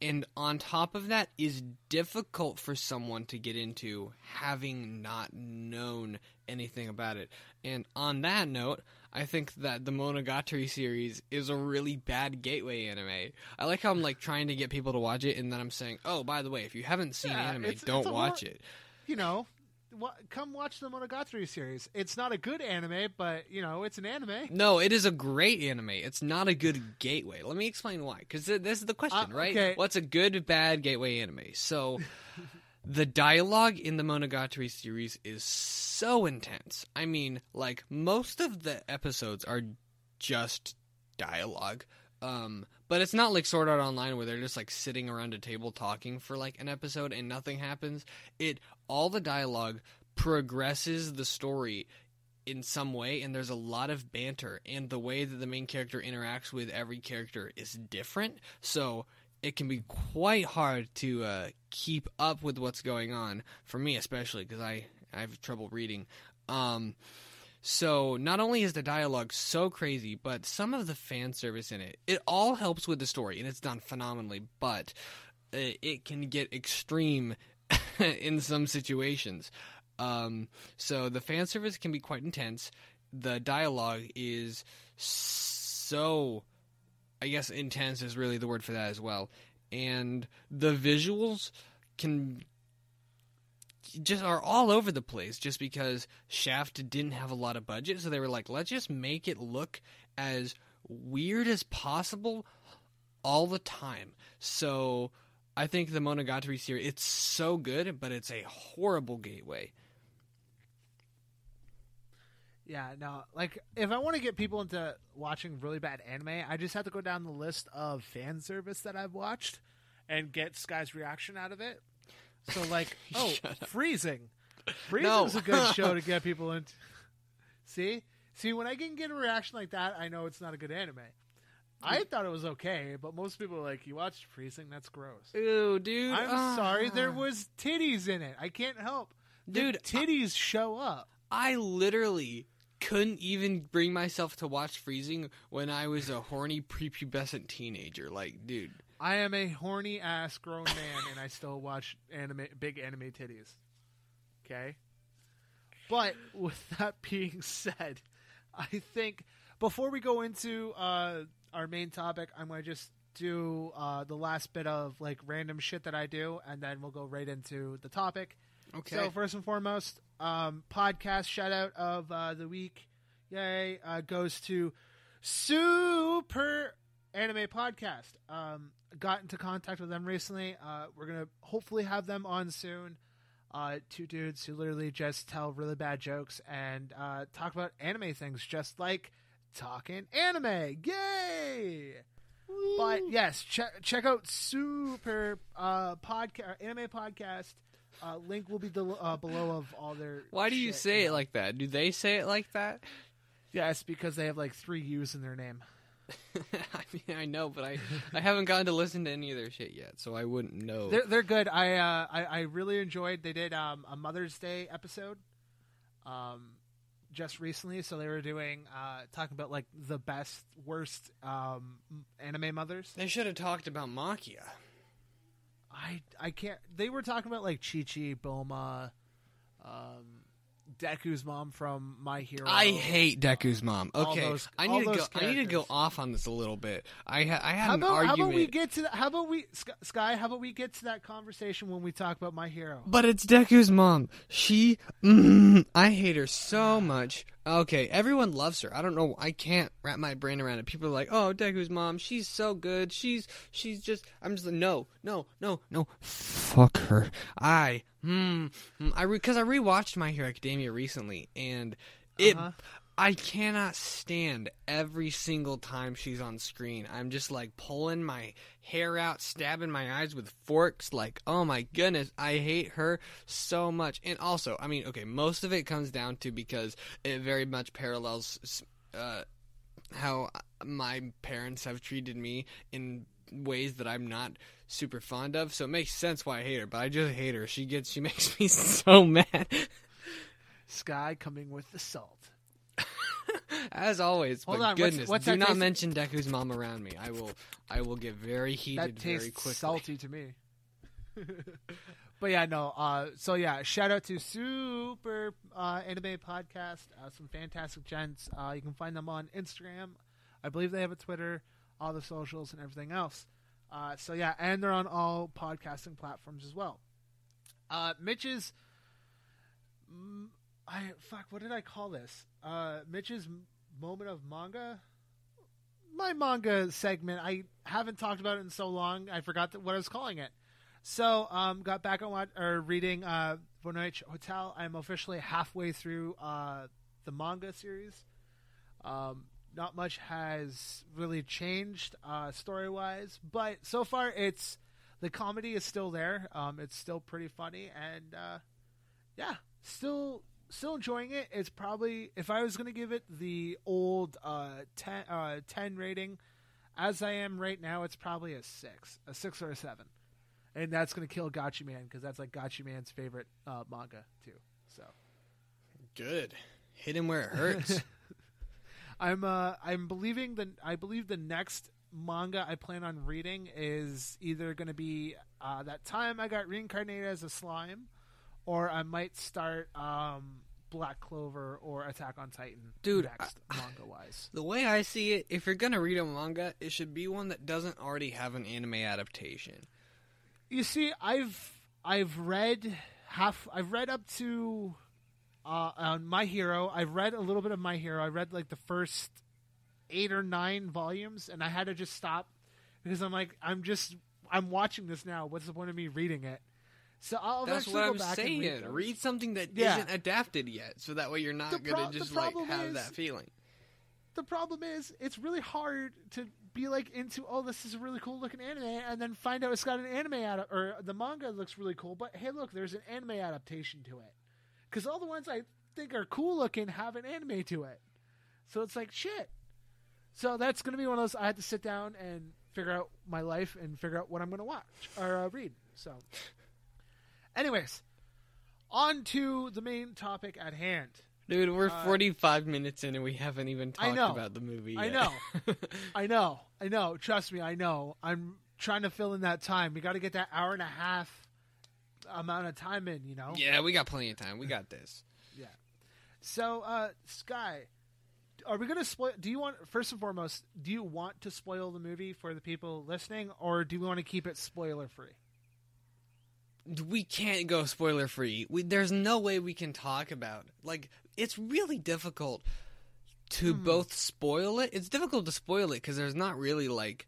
and on top of that is difficult for someone to get into having not known anything about it. And on that note, I think that the Monogatari series is a really bad gateway anime. I like how I'm like trying to get people to watch it, and then I'm saying, "Oh, by the way, if you haven't seen Yeah, anime, it's- don't it's watch hor- it." You know, come watch the Monogatari series. It's not a good anime, but you know, it's an anime. No, it is a great anime. It's not a good gateway. Let me explain why. Because this is the question, Uh, right? okay. What's a good, bad gateway anime? So, the dialogue in the Monogatari series is so intense. I mean, like most of the episodes are just dialogue. Um, but it's not like Sword Art Online where they're just like sitting around a table talking for like an episode and nothing happens. It all the dialogue progresses the story in some way and there's a lot of banter and the way that the main character interacts with every character is different. So it can be quite hard to uh, keep up with what's going on for me especially because I, I have trouble reading. Um, so not only is the dialogue so crazy but some of the fan service in it it all helps with the story and it's done phenomenally but uh, it can get extreme in some situations. Um, so the fan service can be quite intense. The dialogue is so I guess intense is really the word for that as well. And the visuals can just are all over the place just because Shaft didn't have a lot of budget, so they were like, let's just make it look as weird as possible all the time. So I think the Monogatari series it's so good, but it's a horrible gateway. Yeah, no, like if I want to get people into watching really bad anime, I just have to go down the list of fan service that I've watched and get Sky's reaction out of it. So like, oh, freezing. Freezing's No. a good show to get people into. See, see, when I can get a reaction like that, I know it's not a good anime. I thought it was okay, but most people are like, "You watched Freezing? That's gross." Ew, dude. I'm Ah. sorry, there was titties in it. I can't help. The Dude, titties show up. I literally couldn't even bring myself to watch Freezing when I was a horny prepubescent teenager. Like, dude. I am a horny ass grown man, and I still watch anime, big anime titties. Okay, but with that being said, I think before we go into uh, our main topic, I'm going to just do uh, the last bit of like random shit that I do, and then we'll go right into the topic. Okay. So first and foremost, um, podcast shout out of uh, the week, yay, uh, goes to Super Anime Podcast. Um, got into contact with them recently. Uh, we're gonna hopefully have them on soon. Uh, two dudes who literally just tell really bad jokes and uh, talk about anime things, just like talking anime. Yay! But yes, check check out Super uh, podcast anime podcast. Uh, link will be del- uh, below of all their. Why do you shit, say it like that? Do they say it like that? Yes, because they have like three U's in their name. I mean, I know, but I, I haven't gotten to listen to any of their shit yet, so I wouldn't know. They're they're good. I uh, I, I really enjoyed. They did um, a Mother's Day episode, um, just recently. So they were doing uh, talking about like the best worst um, anime mothers. They should have talked about Maquia. I I can't. They were talking about like Chi Chi, Bulma, um, Deku's mom from My Hero. I hate Deku's mom. Okay, those- I all need to go. those I need to go characters. off on this a little bit. I ha- I had How an about, how argument. about we get to that? How about we Sky- Sky? How about we get to that conversation when we talk about My Hero? But it's Deku's mom. She, mm, I hate her so much. Okay, everyone loves her. I don't know. I can't wrap my brain around it. People are like, "Oh, Deku's mom. She's so good. She's, she's just." I'm just like, no, no, no, no. Fuck her. I, hmm, hmm, I because I rewatched My Hero Academia recently, and it. Uh-huh. I cannot stand every single time she's on screen. I'm just like pulling my hair out, stabbing my eyes with forks. Like, oh my goodness, I hate her so much. And also, I mean, okay, most of it comes down to because it very much parallels uh, how my parents have treated me in ways that I'm not super fond of. So it makes sense why I hate her. But I just hate her. She gets, she makes me so mad. Sky coming with the salt. As always, Hold but on, goodness, what's do not taste- mention Deku's mom around me. I will, I will get very That heated very quickly. salty to me. but yeah, no. Uh, so yeah, shout out to Super uh, Anime Podcast. Uh, some fantastic gents. Uh, you can find them on Instagram. I believe they have a Twitter, all the socials, and everything else. Uh, so yeah, and they're on all podcasting platforms as well. Uh, Mitch's, I fuck, what did I call this? Uh, Mitch's moment of manga. My manga segment. I haven't talked about it in so long. I forgot what I was calling it. So, um, got back on what or reading uh, Hotel. I'm officially halfway through uh, the manga series. Um, not much has really changed uh, story wise, but so far it's the comedy is still there. Um, it's still pretty funny, and uh, yeah, still still enjoying it. It's probably if I was going to give it the old uh, 10, uh, 10 rating, as I am right now, it's probably a six, a six or a seven, and that's going to kill Gotcha Man because that's like Gotcha Man's favorite uh, manga too. So Good. Hit him where it hurts. I'm uh I'm believing the I believe the next manga I plan on reading is either going to be uh, that time I got reincarnated as a slime, or I might start um, Black Clover or Attack on Titan. Dude, next manga wise. the way I see it, if you're gonna read a manga, it should be one that doesn't already have an anime adaptation. You see, I've I've read half. I've read up to uh, on My Hero. I've read a little bit of My Hero. I read like the first eight or nine volumes, and I had to just stop because I'm like, I'm just I'm watching this now. What's the point of me reading it? So I'll That's what go I'm back saying. and read, read something that Yeah. not adapted yet, so that way you're not The gonna just like have is- that feeling. the problem is it's really hard to be like into oh this is a really cool looking anime and then find out it's got an anime ad- or the manga looks really cool but hey look there's an anime adaptation to it because all the ones i think are cool looking have an anime to it so it's like shit so that's going to be one of those i had to sit down and figure out my life and figure out what i'm going to watch or uh, read so anyways on to the main topic at hand Dude, we're Uh, 45 minutes in and we haven't even I talked about the movie I yet. know. I know, I know. Trust me, I know. I'm trying to fill in that time. We got to get that hour and a half amount of time in. You know. yeah, we got plenty of time. We got this. Yeah. So, uh, Sky, are we gonna spoil? Do you want first and foremost? Do you want to spoil the movie for the people listening, or do we want to keep it spoiler free? we can't go spoiler free. We, there's no way we can talk about like it's really difficult to Hmm. both spoil it. It's difficult to spoil it because there's not really like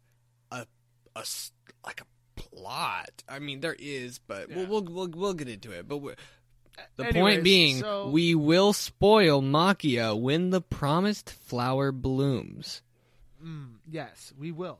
a a s- like a plot. I mean, there is, but Yeah. we'll, we'll we'll we'll get into it. But the Anyways, point being, so- we will spoil Maquia when the promised flower blooms. Mm, yes, we will.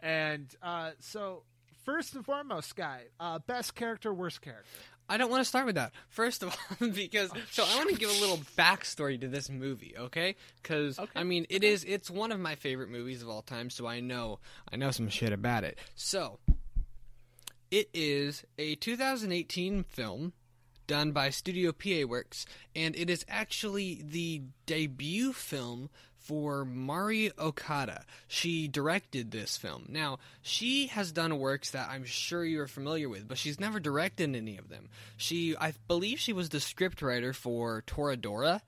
And uh, so, first and foremost, guy, uh, best character, worst character. I don't want to start with that. First of all, because so I want to give a little backstory to this movie, okay? Because Okay. I mean, it is it's one of my favorite movies of all time, so I know I know some shit about it. So it is a 2018 film done by Studio PA Works, and it is actually the debut film for Mari Okada. She directed this film. Now, she has done works that I'm sure you're familiar with, but she's never directed any of them. She I believe she was the scriptwriter for Toradora.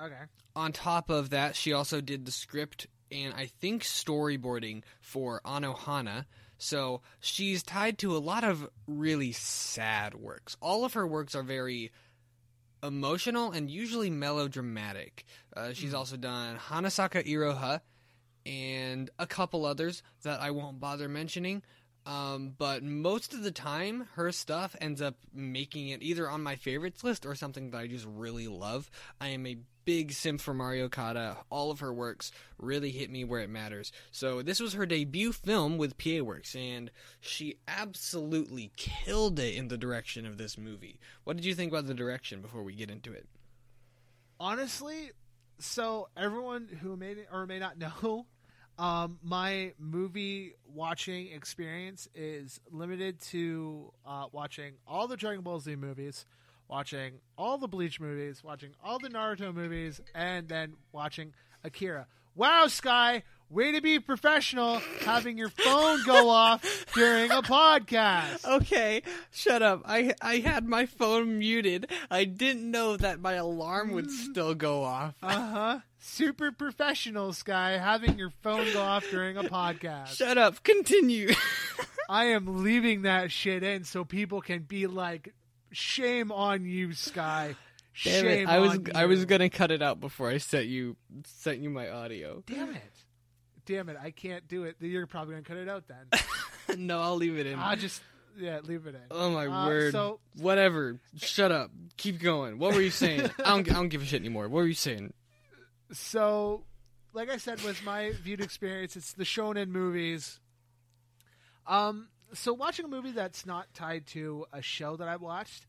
Okay. On top of that, she also did the script and I think storyboarding for Anohana. So she's tied to a lot of really sad works. All of her works are very emotional and usually melodramatic. Uh, she's also done Hanasaku Iroha and a couple others that I won't bother mentioning. Um, but most of the time, her stuff ends up making it either on my favorites list or something that I just really love. I am a big sim for Mari Okada. All of her works really hit me where it matters. So this was her debut film with PA Works, and she absolutely killed it in the direction of this movie. What did you think about the direction before we get into it? honestly, so everyone who may or may not know, um, my movie watching experience is limited to uh, watching all the Dragon Ball Z movies, watching all the Bleach movies, watching all the Naruto movies, and then watching Akira. Wow, Sky, way to be professional having your phone go off during a podcast. Okay, shut up. I I had my phone muted. I didn't know that my alarm would still go off. Uh huh. Super professional, Sky, having your phone go off during a podcast. Shut up. Continue. I am leaving that shit in so people can be like, "Shame on you, Sky." Damn Shame it. I was you. I was gonna cut it out before I sent you sent you my audio. Damn it. Damn it. I can't do it. You're probably gonna cut it out then. no, I'll leave it in. I just yeah, leave it in. oh my Uh, word. So Whatever. Shut up. Keep going. What were you saying? I don't. I don't give a shit anymore. What were you saying? so like I said with my viewed experience, it's the shonen movies. Um so watching a movie that's not tied to a show that I watched,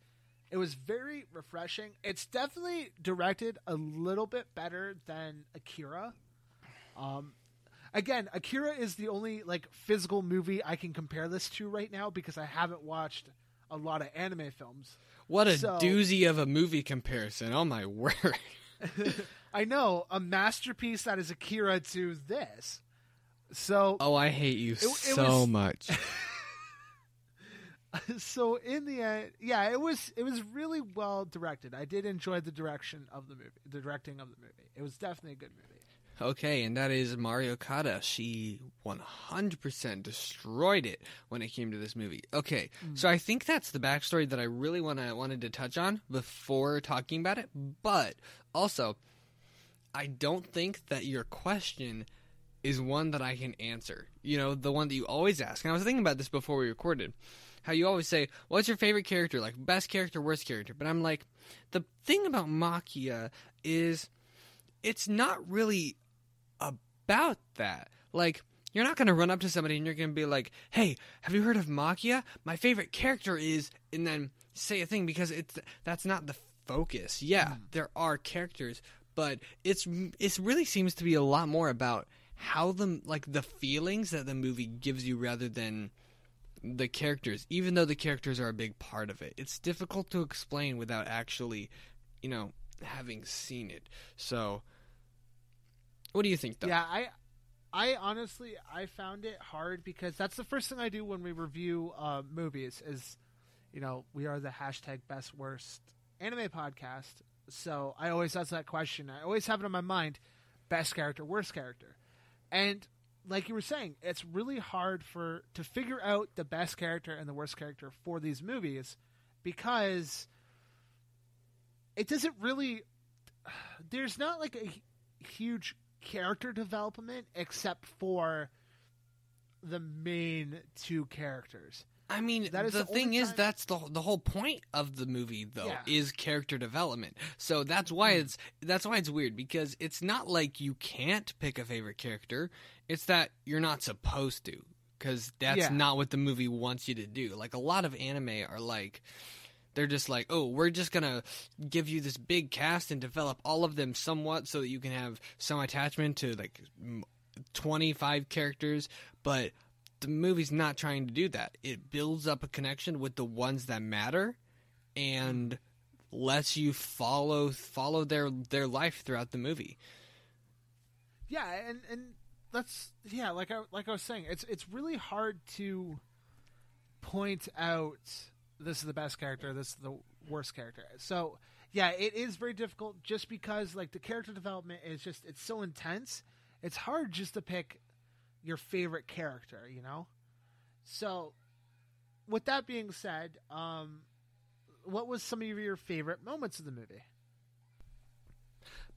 it was very refreshing. It's definitely directed a little bit better than Akira. Um again, Akira is the only like physical movie I can compare this to right now because I haven't watched a lot of anime films. What a So- doozy of a movie comparison. Oh my word. I know a masterpiece that is Akira to this. So Oh, I hate you it so was- much. so in the end, yeah, it was it was really well directed. I did enjoy the direction of the movie, the directing of the movie. It was definitely a good movie. Okay, and that is Mari Okada. She 100% destroyed it when it came to this movie. Okay, mm. so I think that's the backstory that I really wanna, wanted to touch on before talking about it. But also, I don't think that your question is one that I can answer. You know, the one that you always ask. And I was thinking about this before we recorded. How you always say, "What's your favorite character? Like best character, worst character?" But I'm like, the thing about Maquia is it's not really about that. Like, you're not going to run up to somebody and you're going to be like, "Hey, have you heard of Maquia? My favorite character is," and then say a thing because it's that's not the focus. Yeah, hmm. there are characters, but it's it really seems to be a lot more about how the like the feelings that the movie gives you rather than the characters even though the characters are a big part of it it's difficult to explain without actually you know having seen it so what do you think though Yeah, I I honestly I found it hard because that's the first thing I do when we review uh, movies is you know we are the hashtag best worst anime podcast. So I always ask that question. I always have it on my mind: best character, worst character, and like you were saying, it's really hard for to figure out the best character and the worst character for these movies because it doesn't really. There's not like a huge character development except for the main two characters. I mean, That is the the thing is, time- that's the the whole point of the movie, though, Yeah. is character development. So that's why Hmm. it's that's why it's weird because it's not like you can't pick a favorite character. It's that you're not supposed to because that's Yeah. not what the movie wants you to do. Like a lot of anime are like. They're just like, oh, we're just gonna give you this big cast and develop all of them somewhat so that you can have some attachment to like 25 characters, but the movie's not trying to do that. It builds up a connection with the ones that matter and lets you follow follow their their life throughout the movie. Yeah, and and that's yeah, like I like I was saying, it's it's really hard to point out this is the best character, this is the worst character. So yeah, it is very difficult just because like the character development is just it's so intense. It's hard just to pick your favorite character, you know? So with that being said, um what was some of your favorite moments of the movie?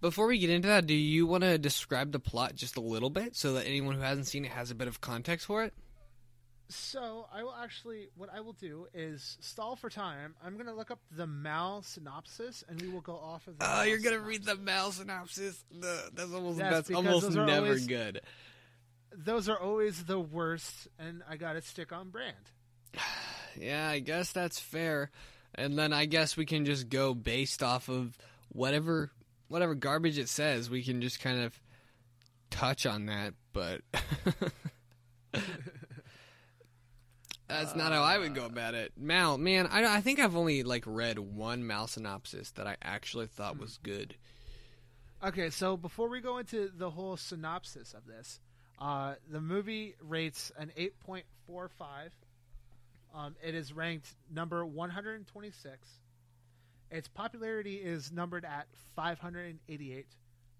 Before we get into that, do you want to describe the plot just a little bit so that anyone who hasn't seen it has a bit of context for it? So I will actually, what I will do is stall for time. I'm going to look up the Mal synopsis, and we will go off of. The Oh, you're gonna read the Mal synopsis. No, that's almost Yes, that's almost never always- good. Those are always the worst, and I got to stick on brand. Yeah, I guess that's fair. And then I guess we can just go based off of whatever whatever garbage it says. We can just kind of touch on that, but that's not how I would go about it. Mal, man, I, I think I've only like read one Mal synopsis that I actually thought hmm. was good. Okay, so before we go into the whole synopsis of this, uh, the movie rates an 8.45. Um, it is ranked number 126. Its popularity is numbered at 588,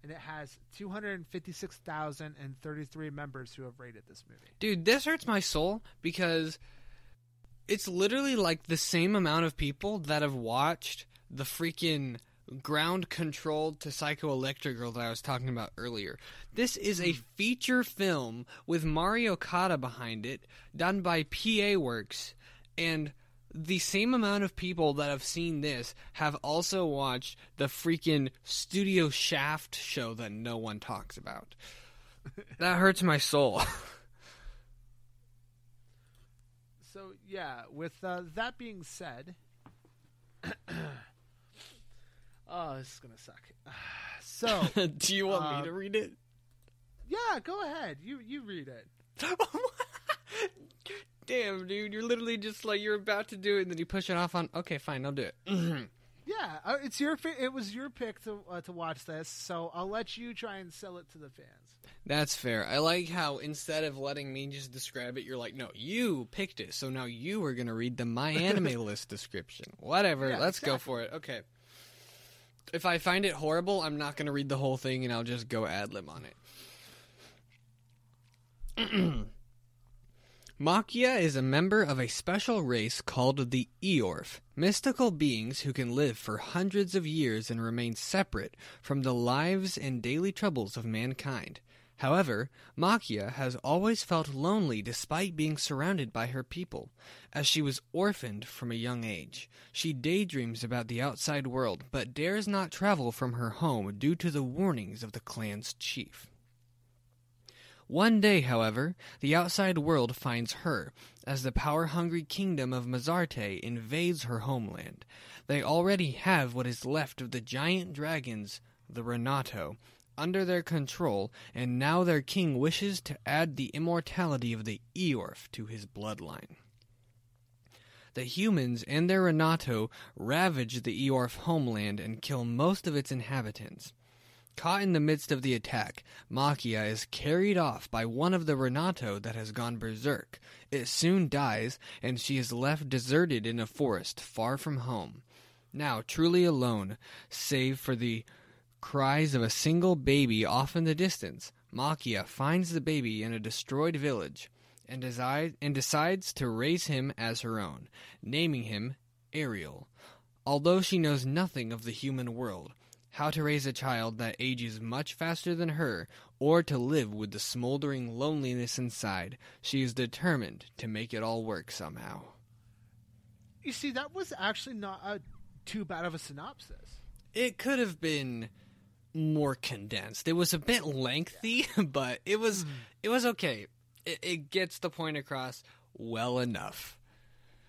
and it has 256,033 members who have rated this movie. Dude, this hurts my soul because it's literally like the same amount of people that have watched the freaking ground controlled to psychoelectric girl that I was talking about earlier. This is a feature film with Mari Okada behind it, done by PA Works, and the same amount of people that have seen this have also watched the freaking Studio Shaft show that no one talks about. that hurts my soul. So yeah, with uh, that being said, oh, this is gonna suck. So Do you want Uh, me to read it? yeah, go ahead. You you read it. Damn, dude, you're literally just like you're about to do it, and then you push it off on. Okay, fine, I'll do it. Yeah, uh, it's your it was your pick to uh, to watch this, so I'll let you try and sell it to the fans. That's fair. I like how instead of letting me just describe it, you're like, no, you picked it, so now you are gonna read the my anime list description. Whatever, Yeah, let's go for it. Okay. If I find it horrible, I'm not gonna read the whole thing, and I'll just go ad lib on it. Maquia is a member of a special race called the Iorph, mystical beings who can live for hundreds of years and remain separate from the lives and daily troubles of mankind. However, Maquia has always felt lonely despite being surrounded by her people. As she was orphaned from a young age, she daydreams about the outside world but dares not travel from her home due to the warnings of the clan's chief. One day, however, the outside world finds her as the power hungry kingdom of Mezarte invades her homeland. They already have what is left of the giant dragons, the Renato, under their control, and now their king wishes to add the immortality of the Iorph to his bloodline. The humans and their Renato ravage the Iorph homeland and kill most of its inhabitants. Caught in the midst of the attack, Maquia is carried off by one of the Renato that has gone berserk. It soon dies, and she is left deserted in a forest far from home. Now truly alone, save for the cries of a single baby off in the distance, Maquia finds the baby in a destroyed village and, desi- and decides to raise him as her own, naming him Ariel. Although she knows nothing of the human world, how to raise a child that ages much faster than her, or to live with the smoldering loneliness inside, she is determined to make it all work somehow. You see, that was actually not a, too bad of a synopsis. It could have been more condensed. It was a bit lengthy, but it was it was okay. It, it gets the point across well enough.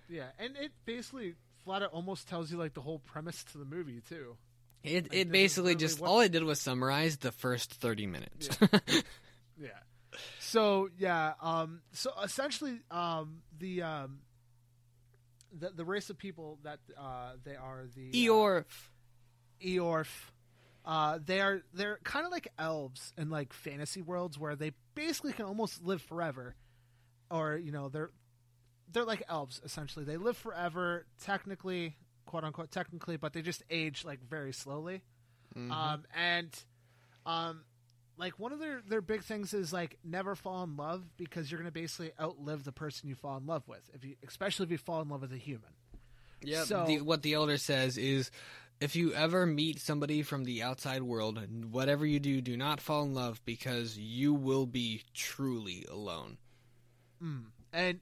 Yeah, and it basically flat out almost tells you like the whole premise to the movie too. It Like, it basically just what- all it did was summarize the first thirty minutes. Yeah. So yeah, um, so essentially, um, the um, the the race of people that uh, they are the uh, Eeyore, Iorph. Uh, they are they're kind of like elves in like fantasy worlds where they basically can almost live forever, or you know they're they're like elves essentially. They live forever technically, quote unquote technically, but they just age like very slowly. Um, and um, like one of their their big things is like never fall in love because you're gonna basically outlive the person you fall in love with if you especially if you fall in love with a human. Yeah, So- the, what the elder says is if you ever meet somebody from the outside world, whatever you do, do not fall in love because you will be truly alone. Hmm. and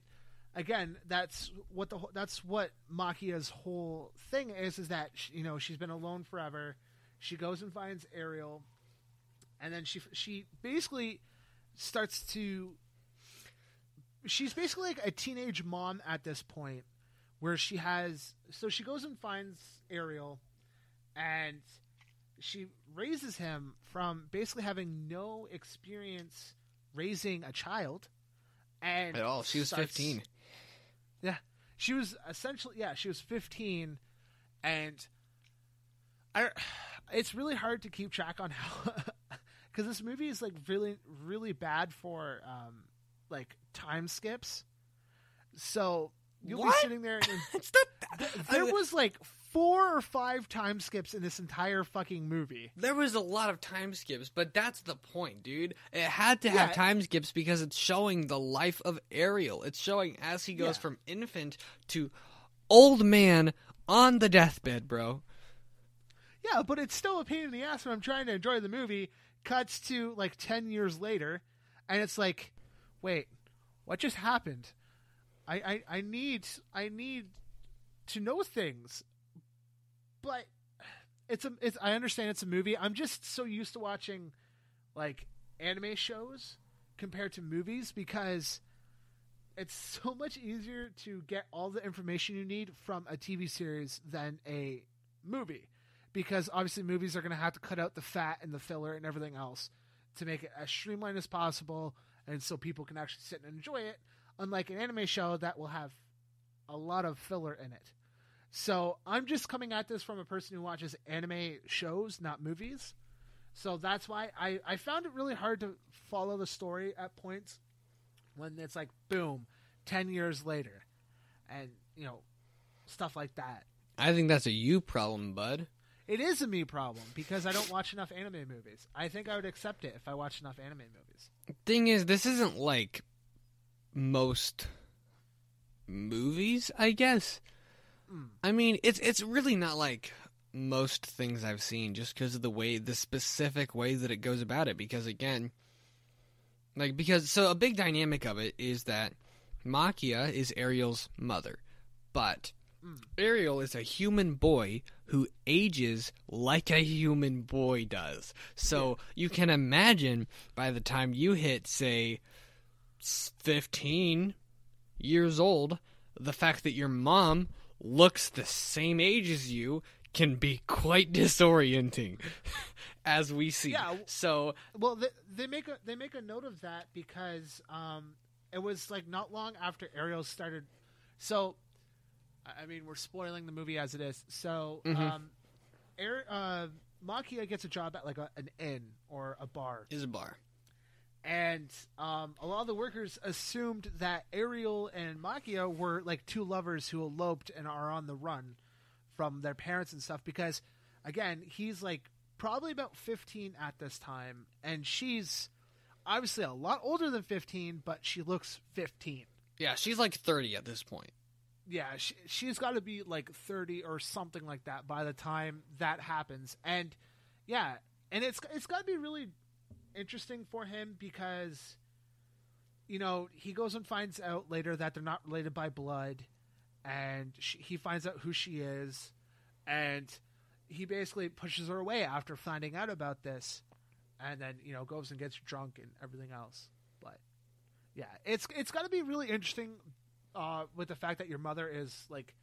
again that's what the that's what Maquia's whole thing is is that she, you know she's been alone forever she goes and finds Ariel and then she she basically starts to she's basically like a teenage mom at this point where she has so she goes and finds Ariel and she raises him from basically having no experience raising a child and At all. She was starts- 15. yeah, she was essentially yeah, she was 15, and I. It's really hard to keep track on how because this movie is like really really bad for um like time skips. So you'll What? be sitting there and It's not that. there I- was like four or five time skips in this entire fucking movie. There was a lot of time skips, but that's the point, dude. It had to have time skips because it's showing the life of Ariel. It's showing as he goes Yeah. from infant to old man on the deathbed, bro. Yeah, but it's still a pain in the ass when I'm trying to enjoy the movie. Cuts to like ten years later, and it's like, wait, what just happened? I I, I need I need to know things, but it's a it's I understand it's a movie. I'm just so used to watching like anime shows compared to movies because it's so much easier to get all the information you need from a TV series than a movie because obviously movies are going to have to cut out the fat and the filler and everything else to make it as streamlined as possible and so people can actually sit and enjoy it unlike an anime show that will have a lot of filler in it so i'm just coming at this from a person who watches anime shows not movies so that's why i, I found it really hard to follow the story at points when it's like boom 10 years later and you know stuff like that I think that's a you problem, bud. it is a me problem because I don't watch enough anime movies. I think I would accept it if I watched enough anime movies. Thing is, this isn't like most movies, I guess. Mm. I mean, it's it's really not like most things I've seen just because of the way the specific way that it goes about it because again like because so a big dynamic of it is that Maquia is Ariel's mother but Mm. Ariel is a human boy who ages like a human boy does. So you can imagine by the time you hit say 15 years old, the fact that your mom looks the same age as you can be quite disorienting as we see. Yeah. So, Well, they, they make a they make a note of that because um, it was like not long after Ariel started. So, I I mean, we're spoiling the movie as it is. So, Mhm. um, Ar- uh, Maquia gets a job at like a, an inn or a bar, is a bar. And um, a lot of the workers assumed that Ariel and Maquia were like two lovers who eloped and are on the run from their parents and stuff because again he's like probably about 15 at this time and she's obviously a lot older than 15 but she looks 15 Yeah, she's like 30 at this point. yeah she, she's got to be like 30 or something like that by the time that happens and yeah and it's it's got to be really interesting for him because you know he goes and finds out later that they're not related by blood and she, he finds out who she is and he basically pushes her away after finding out about this and then you know goes and gets drunk and everything else. But yeah it's it's got to be really interesting uh, with the fact that your mother is like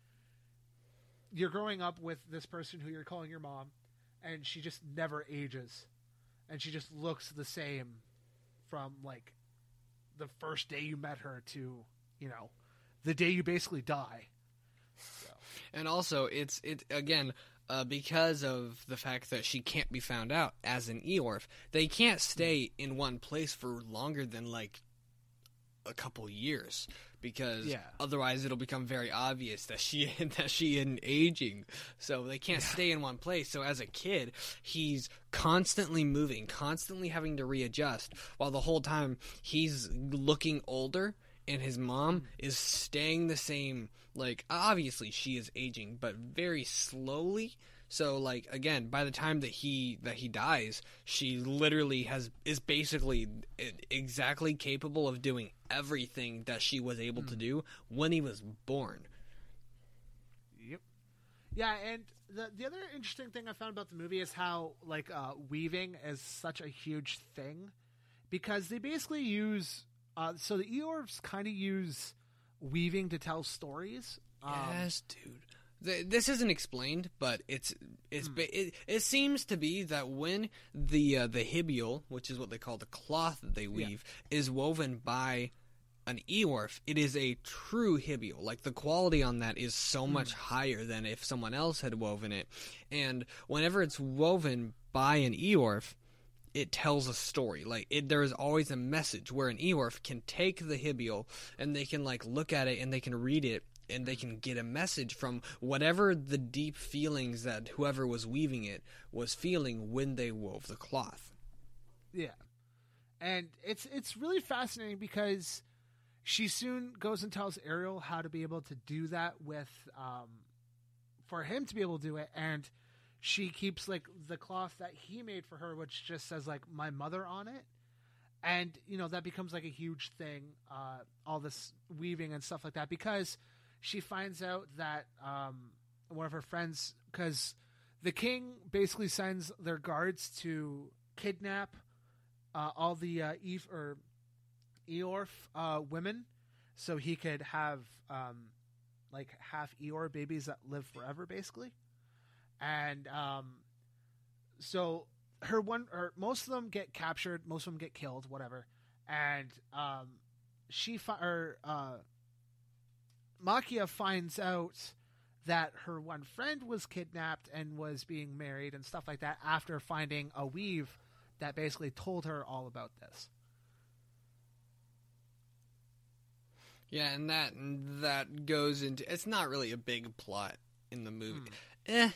you're growing up with this person who you're calling your mom and she just never ages and she just looks the same from like the first day you met her to you know the day you basically die so, And also, it's it again uh, because of the fact that she can't be found out as an Iorph. They can't stay in one place for longer than like a couple years because Yeah. otherwise it'll become very obvious that she that she isn't aging. So they can't stay in one place. So as a kid, he's constantly moving, constantly having to readjust, while the whole time he's looking older and his mom mm. is staying the same like obviously she is aging but very slowly so like again by the time that he that he dies she literally has is basically exactly capable of doing everything that she was able to do when he was born Yep. Yeah, and the the other interesting thing I found about the movie is how like uh, weaving is such a huge thing because they basically use uh, so the Iorphs kind of use weaving to tell stories. Um, yes dude this isn't explained, but it's it's ba- it, it seems to be that when the uh, the hibiol, which is what they call the cloth that they weave, is woven by an Iorph, it is a true hibiol. Like the quality on that is so much higher than if someone else had woven it. And whenever it's woven by an Iorph, it tells a story. Like it, there is always a message where an Iorph can take the hibiol and they can like look at it and they can read it and they can get a message from whatever the deep feelings that whoever was weaving it was feeling when they wove the cloth. Yeah, and it's it's really fascinating because she soon goes and tells Ariel how to be able to do that with um, for him to be able to do it, and she keeps like the cloth that he made for her, which just says like my mother on it, and you know that becomes like a huge thing. Uh, all this weaving and stuff like that because she finds out that um, one of her friends because the king basically sends their guards to kidnap uh, all the uh, Eve or Iorph uh, women, so he could have um, like half Eeyore babies that live forever, basically. And um, so her one or most of them get captured, most of them get killed, whatever. And um, she fi- or uh, Maquia finds out that her one friend was kidnapped and was being married and stuff like that after finding a weave that basically told her all about this. Yeah, and that that goes into it's not really a big plot in the movie. Eh,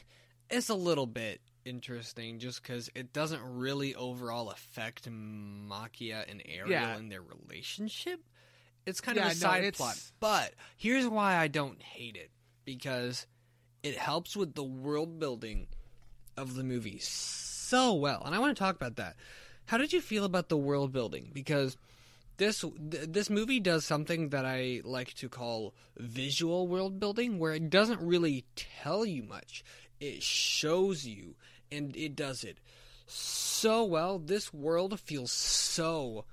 it's a little bit interesting just because it doesn't really overall affect Maquia and Ariel Yeah. and their relationship. It's kind Yeah, of a side plot, but here's why I don't hate it because it helps with the world building of the movie so well, and I want to talk about that. How did you feel about the world building? Because this th- this movie does something that I like to call visual world building, where it doesn't really tell you much. It shows you, and it does it so well. This world feels so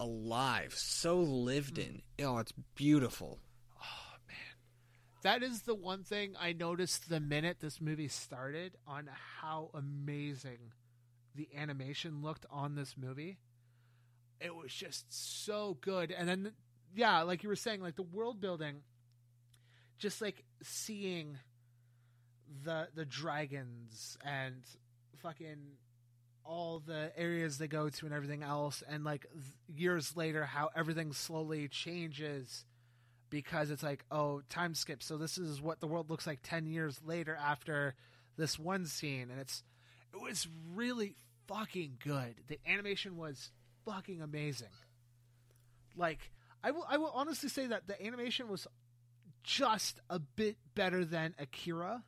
alive, so lived in. Mm. Oh, it's beautiful. Oh man. That is the one thing I noticed the minute this movie started on how amazing the animation looked on this movie. It was just so good. And then, yeah, like you were saying, like the world building, just like seeing the the dragons and fucking all the areas they go to and everything else, and like years later, how everything slowly changes because it's like, oh, time skip. So this is what the world looks like 10 years later after this one scene. And it's, it was really fucking good. The animation was fucking amazing. Like, I will, I will honestly say that the animation was just a bit better than Akira.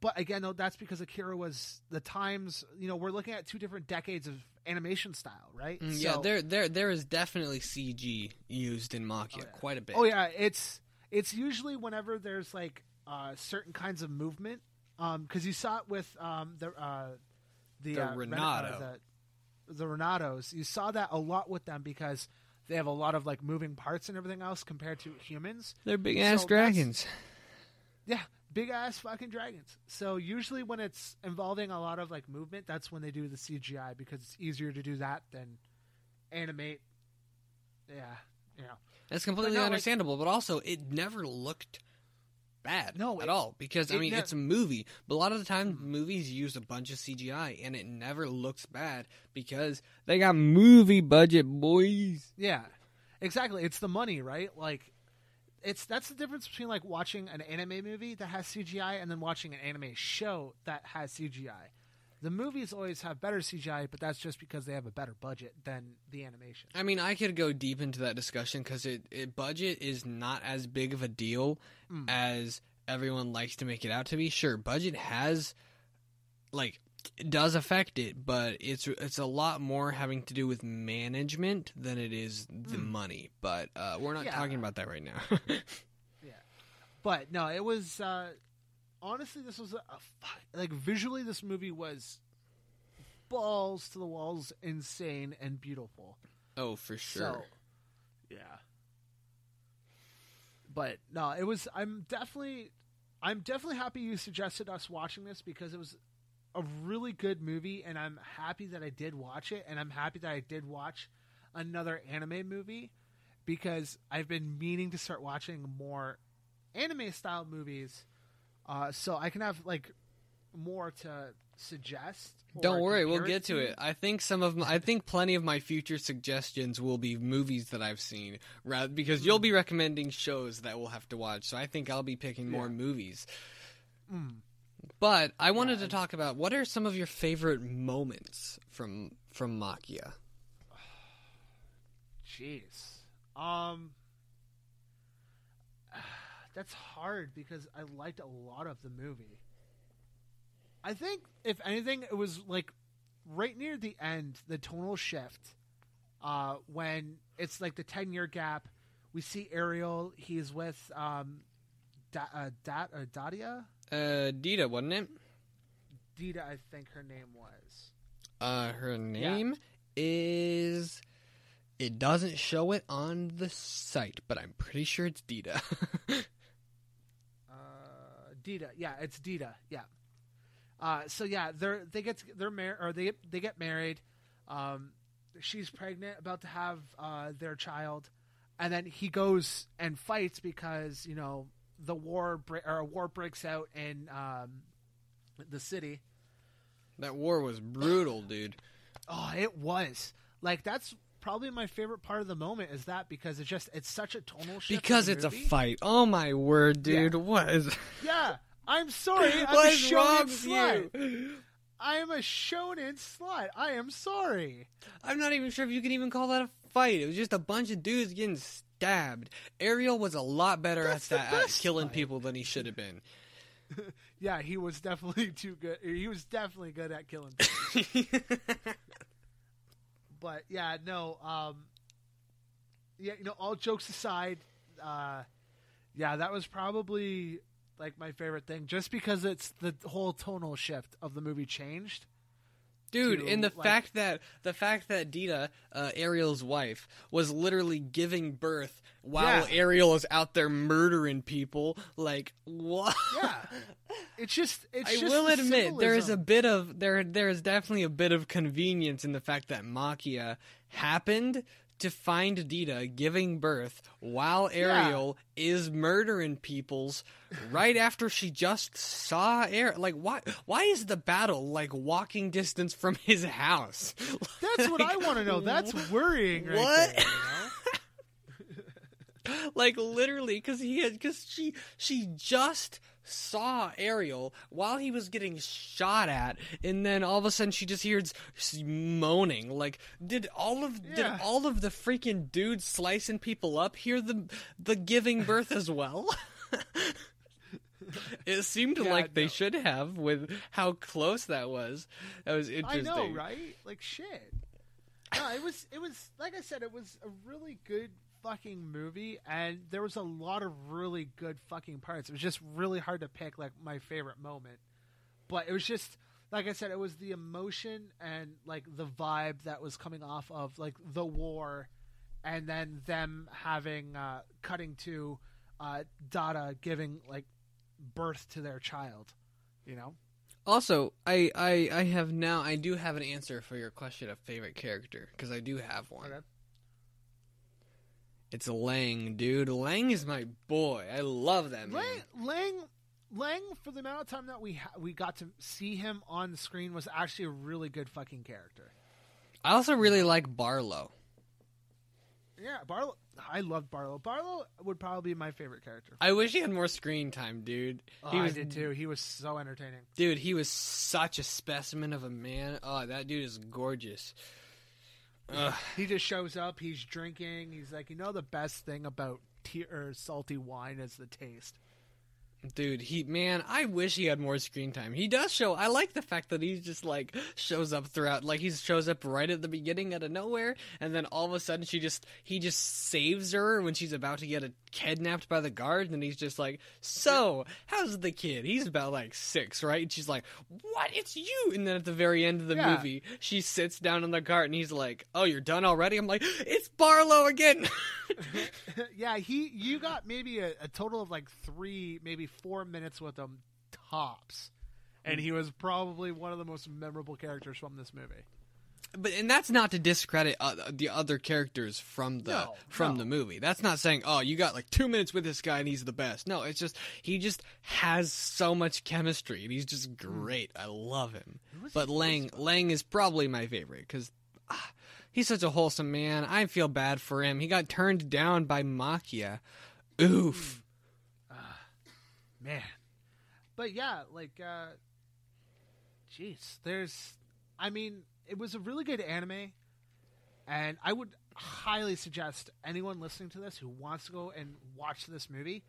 But again, though, that's because Akira was the times, you know, we're looking at two different decades of animation style, right? Mm, yeah, So- there there there is definitely CG used in Maquia yeah. quite a bit. Oh yeah, it's it's usually whenever there's like uh, certain kinds of movement, because you saw it with um, the uh, the The uh, Renato. uh, the, the Renatos. You saw that a lot with them because they have a lot of like moving parts and everything else compared to humans. They're big ass ass So dragons. Yeah, big ass fucking dragons. So usually when it's involving a lot of like movement, that's when they do the CGI because it's easier to do that than animate. Yeah, you know. That's completely no, like- understandable, but also it never looked bad No, at it- all because I mean nev- it's a movie, but a lot of the time mm-hmm. movies use a bunch of CGI and it never looks bad because they got movie budget boys. Yeah, exactly. It's the money, right? Like, it's that's the difference between like watching an anime movie that has CGI and then watching an anime show that has CGI. The movies always have better CGI, but that's just because they have a better budget than the animation. I mean, I could go deep into that discussion because it, it budget is not as big of a deal Mm. as everyone likes to make it out to be. Sure, budget has like does affect it, but it's it's a lot more having to do with management than it is the money. But uh, we're not. Yeah. talking about that right now. Yeah, but no, it was uh, honestly this was a, a like visually this movie was balls to the walls, insane and beautiful. oh, for sure. So, yeah. But no, it was. I'm definitely, I'm definitely happy you suggested us watching this because it was a really good movie, and I'm happy that I did watch it, and I'm happy that I did watch another anime movie because I've been meaning to start watching more anime style movies, uh, so I can have like more to suggest. Don't worry, we'll get to it. I think some of my, I think plenty of my future suggestions will be movies that I've seen, rather because you'll be recommending shows that we'll have to watch. So I think I'll be picking more Yeah. movies. Mm. But I wanted Yeah, to talk about what are some of your favorite moments from from Maquia. Jeez. Um that's hard because I liked a lot of the movie. I think if anything, it was like right near the end, the tonal shift, uh, when it's like the ten year gap. We see Ariel. He's with um, da- uh, Dat or Dadia. Uh, Dita, wasn't it? Dita, I think her name was. Uh, her name is. It doesn't show it on the site, but I'm pretty sure it's Dita. Uh, Dita, yeah, it's Dita, yeah. Uh, so yeah, they're they get they're married or they they get married. Um, she's pregnant, about to have uh, their child, and then he goes and fights because you know the war bre- or a war breaks out in um, the city. that war was brutal, dude. Oh, it was like that's probably my favorite part of the moment is that because it's just it's such a tonal shift. Because it's a fight. Oh my word, dude. What is Yeah, I'm sorry. I'm a wrong slut. you? I am a shonen slut. I am sorry. I'm not even sure if you can even call that a fight. It was just a bunch of dudes getting stabbed. Ariel was a lot better That's at that at killing fight. people than he should have been. Yeah, he was definitely too good. He was definitely good at killing. people. but yeah, no. Um, yeah, you know, all jokes aside, uh, yeah, that was probably like my favorite thing, just because it's the whole tonal shift of the movie changed. Dude, to, and the like- fact that the fact that Dita, uh, Ariel's wife, was literally giving birth while Yeah. Ariel is out there murdering people, like what? Yeah, it's just. It's I just will the admit there is a bit of there there is definitely a bit of convenience in the fact that Maquia happened to find Dita giving birth while Yeah. Ariel is murdering people's right after she just saw Air like why why is the battle like walking distance from his house? That's what I want to know. That's worrying, right What? there, you know? like literally because he had because she she just saw Ariel while he was getting shot at, and then all of a sudden she just hears moaning. Like, did all of Yeah. did all of the freaking dudes slicing people up hear the the giving birth as well? it seemed Yeah, like they should have with how close that was. That was interesting. I know, right? Like shit. No, it was it was like I said, it was a really good fucking movie, and there was a lot of really good fucking parts. It was just really hard to pick like my favorite moment, but it was just like I said, it was the emotion and like the vibe that was coming off of like the war, and then them having uh, cutting to uh, Dada giving like birth to their child, you know. Also, I, I I have now I do have an answer for your question of favorite character because I do have one. Okay. It's Lang, dude. Lang is my boy. I love that man. Lang, Lang, Lang, for the amount of time that we ha- we got to see him on the screen, was actually a really good fucking character. I also really like Barlow. Yeah, Barlow. I loved Barlow. Barlow would probably be my favorite character. I wish he had more screen time, dude. Oh, he was, I did too. He was so entertaining. Dude, he was such a specimen of a man. Oh, that dude is gorgeous. Ugh. He just shows up. He's drinking. He's like, you know, the best thing about salty wine is the taste. Dude, he man, I wish he had more screen time. He does show. I like the fact that he just like shows up throughout. Like he shows up right at the beginning out of nowhere, and then all of a sudden she just he just saves her when she's about to get a, kidnapped by the guards, and he's just like, "So, how's the kid? He's about like six, right?" And she's like, "What? It's you!" And then at the very end of the Yeah. movie, she sits down in the cart, and he's like, "Oh, you're done already?" I'm like, "It's Barlow again." yeah, he. You got maybe a, a total of like three, maybe four minutes with him tops, and he was probably one of the most memorable characters from this movie. But and that's not to discredit uh, the other characters from the No, from no. the movie. That's not saying oh you got like two minutes with this guy and he's the best. No, it's just he just has so much chemistry and he's just great. I love him. But Lang Lang is probably my favorite because ah, he's such a wholesome man. I feel bad for him. He got turned down by Maquia. Oof. Man. But yeah, like, uh, jeez, there's, I mean, it was a really good anime, and I would highly suggest anyone listening to this who wants to go and watch this movie,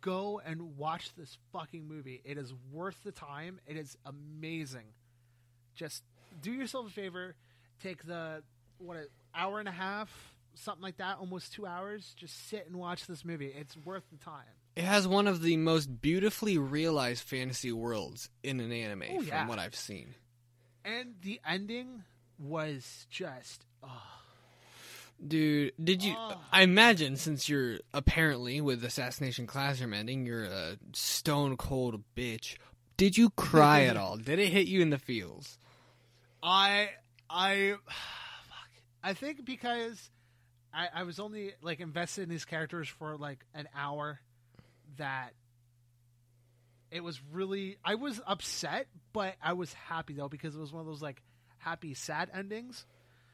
go and watch this fucking movie. It is worth the time. It is amazing. Just do yourself a favor, take the what an hour and a half, something like that, almost two hours. Just sit and watch this movie. It's worth the time. It has one of the most beautifully realized fantasy worlds in an anime, Oh, from what I've seen. And the ending was just oh, Dude, did you? Oh. I imagine since you're apparently with Assassination Classroom ending, you're a stone cold bitch. Did you cry at all? Did it hit you in the feels? I I fuck. I think because I, I was only like invested in these characters for like an hour that it was really I was upset, but I was happy though because it was one of those like happy sad endings.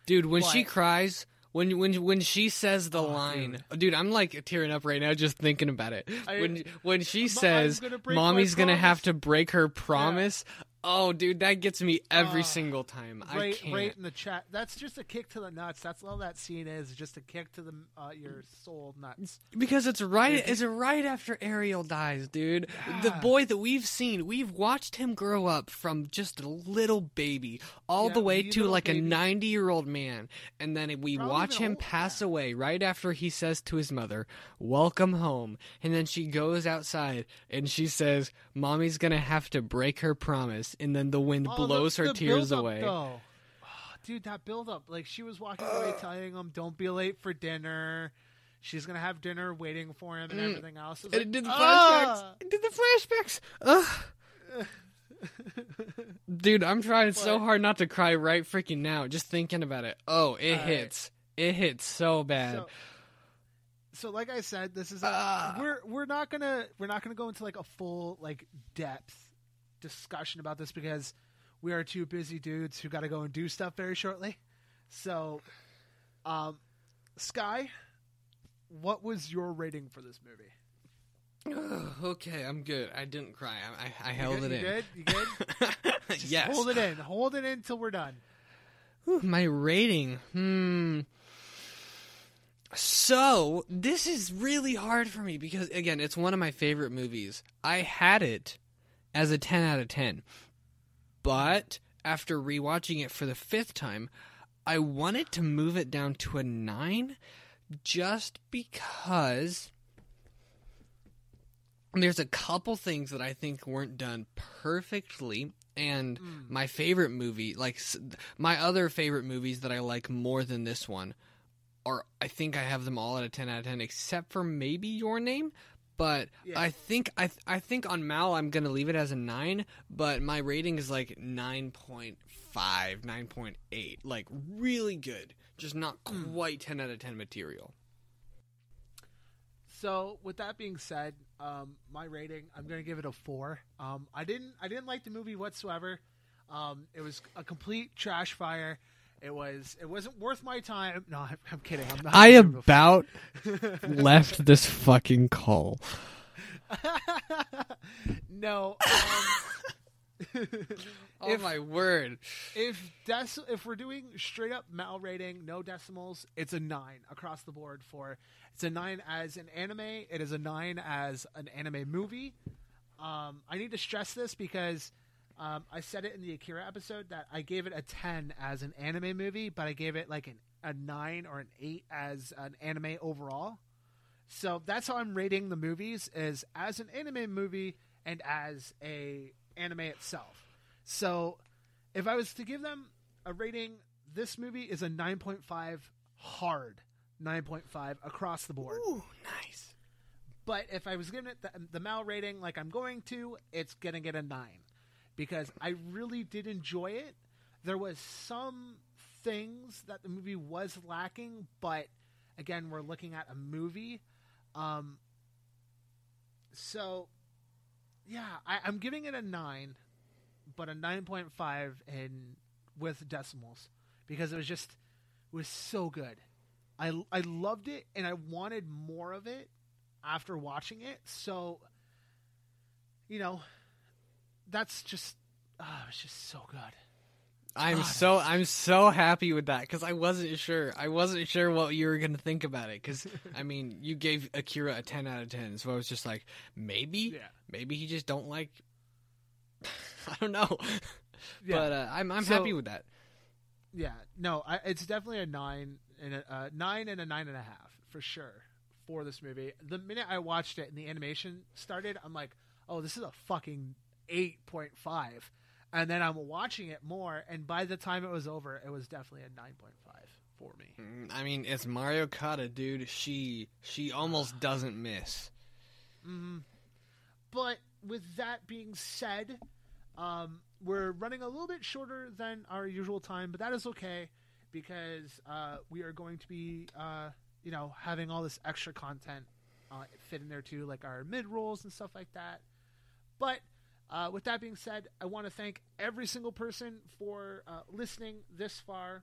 Dude, when she cries, when when when she says the Oh, line, dude. I'm like tearing up right now just thinking about it. I- when when she says, gonna "Mommy's gonna have to break her promise," oh, dude, that gets me every Ah, single time. I Right, can't. right in the chat. That's just a kick to the nuts. That's all that scene is. Just a kick to the uh, your soul nuts. Because it's right Yeah. it's right after Ariel dies, dude. The boy that we've seen, we've watched him grow up from just a little baby all Yeah, the way to like a 90-year-old man. And then we Probably watch him pass away right after he says to his mother, "Welcome home." And then she goes outside and she says, "Mommy's going to have to break her promise." And then the wind Oh, the- blows her the tears away. Though. Oh, dude, that build up. Like she was walking away telling him, "Don't be late for dinner." She's gonna have dinner waiting for him and Mm. everything else. It And like, it did the flashbacks. It did the flashbacks. Ugh. Dude, I'm trying so hard not to cry right freaking now, just thinking about it. Oh, it All right. hits. It hits so bad. So, so like I said, this is a, Ah. we're we're not gonna we're not gonna go into like a full like depth discussion about this because we are two busy dudes who got to go and do stuff very shortly. So, um, Sky, what was your rating for this movie? Ugh, okay, I'm good. I didn't cry. I, I, I held good? it You in. good? You good? Just yes. Hold it in. Hold it in till we're done. My rating. Hmm. So, this is really hard for me because, again, it's one of my favorite movies. I had it as a 10 out of 10. But after rewatching it for the fifth time, I wanted to move it down to a 9 just because there's a couple things that I think weren't done perfectly. And Mm. my favorite movie, like my other favorite movies that I like more than this one, are I think I have them all at a ten out of ten, except for maybe Your Name. But Yeah. I think I th- I think on Mal I'm gonna leave it as a nine, but my rating is like 9.5, 9.8. like really good, just not Hmm. quite ten out of ten material. So, with that being said, um, my rating, I'm going to give it a four. Um, I didn't, I didn't like the movie whatsoever. Um, it was a complete trash fire. It was, it wasn't worth my time. No, I'm, I'm kidding. I'm not. I gonna give it a about left this fucking call. no. Um, Oh If- my word! if dec- if we're doing straight up mal rating, no decimals, it's a nine across the board. For it's a nine as an anime. It is a nine as an anime movie. Um, I need to stress this because um, I said it in the Akira episode that I gave it a ten as an anime movie, but I gave it like an, a nine or an eight as an anime overall. So that's how I'm rating the movies is as an anime movie and as a anime itself. So if I was to give them a rating, this movie is a 9.5 hard 9.5 across the board. Ooh, nice. But if I was giving it the, the Mal rating like I'm going to, it's going to get a 9 because I really did enjoy it. There was some things that the movie was lacking, but again, we're looking at a movie. Um, so, yeah, I, I'm giving it a 9, but a 9.5 in with decimals because it was just it was so good. I I loved it and I wanted more of it after watching it. So, you know, that's just ah, it's just so good. I'm God, so I'm so happy with that because I wasn't sure. I wasn't sure what you were gonna think about it because I mean you gave Akira a ten out of ten, so I was just like maybe Yeah. maybe he just don't like. I don't know, Yeah. but uh, I'm I'm So- happy with that. Yeah, no, I, it's definitely a nine and a uh, nine and a nine and a half for sure for this movie. The minute I watched it and the animation started, I'm like, oh, this is a fucking eight point five. And then I'm watching it more, and by the time it was over, it was definitely a nine point five for me. Mm, I mean, it's Mari Okada, dude. She she almost doesn't miss. hmm But with that being said, um, we're running a little bit shorter than our usual time, but that is okay because uh, we are going to be, uh, you know, having all this extra content uh, fit in there too, like our mid rolls and stuff like that. But uh, with that being said, I want to thank every single person for uh, listening this far.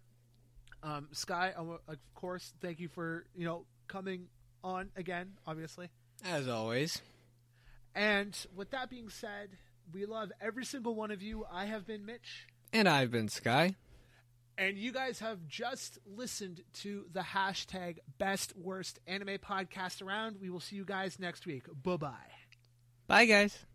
Um, Sky, of course, thank you for you know coming on again, obviously. As always, And with that being said, we love every single one of you. I have been Mitch, and I've been Sky. and you guys have just listened to the hashtag best worst anime podcast around. We will see you guys next week. Bye bye. Bye, guys.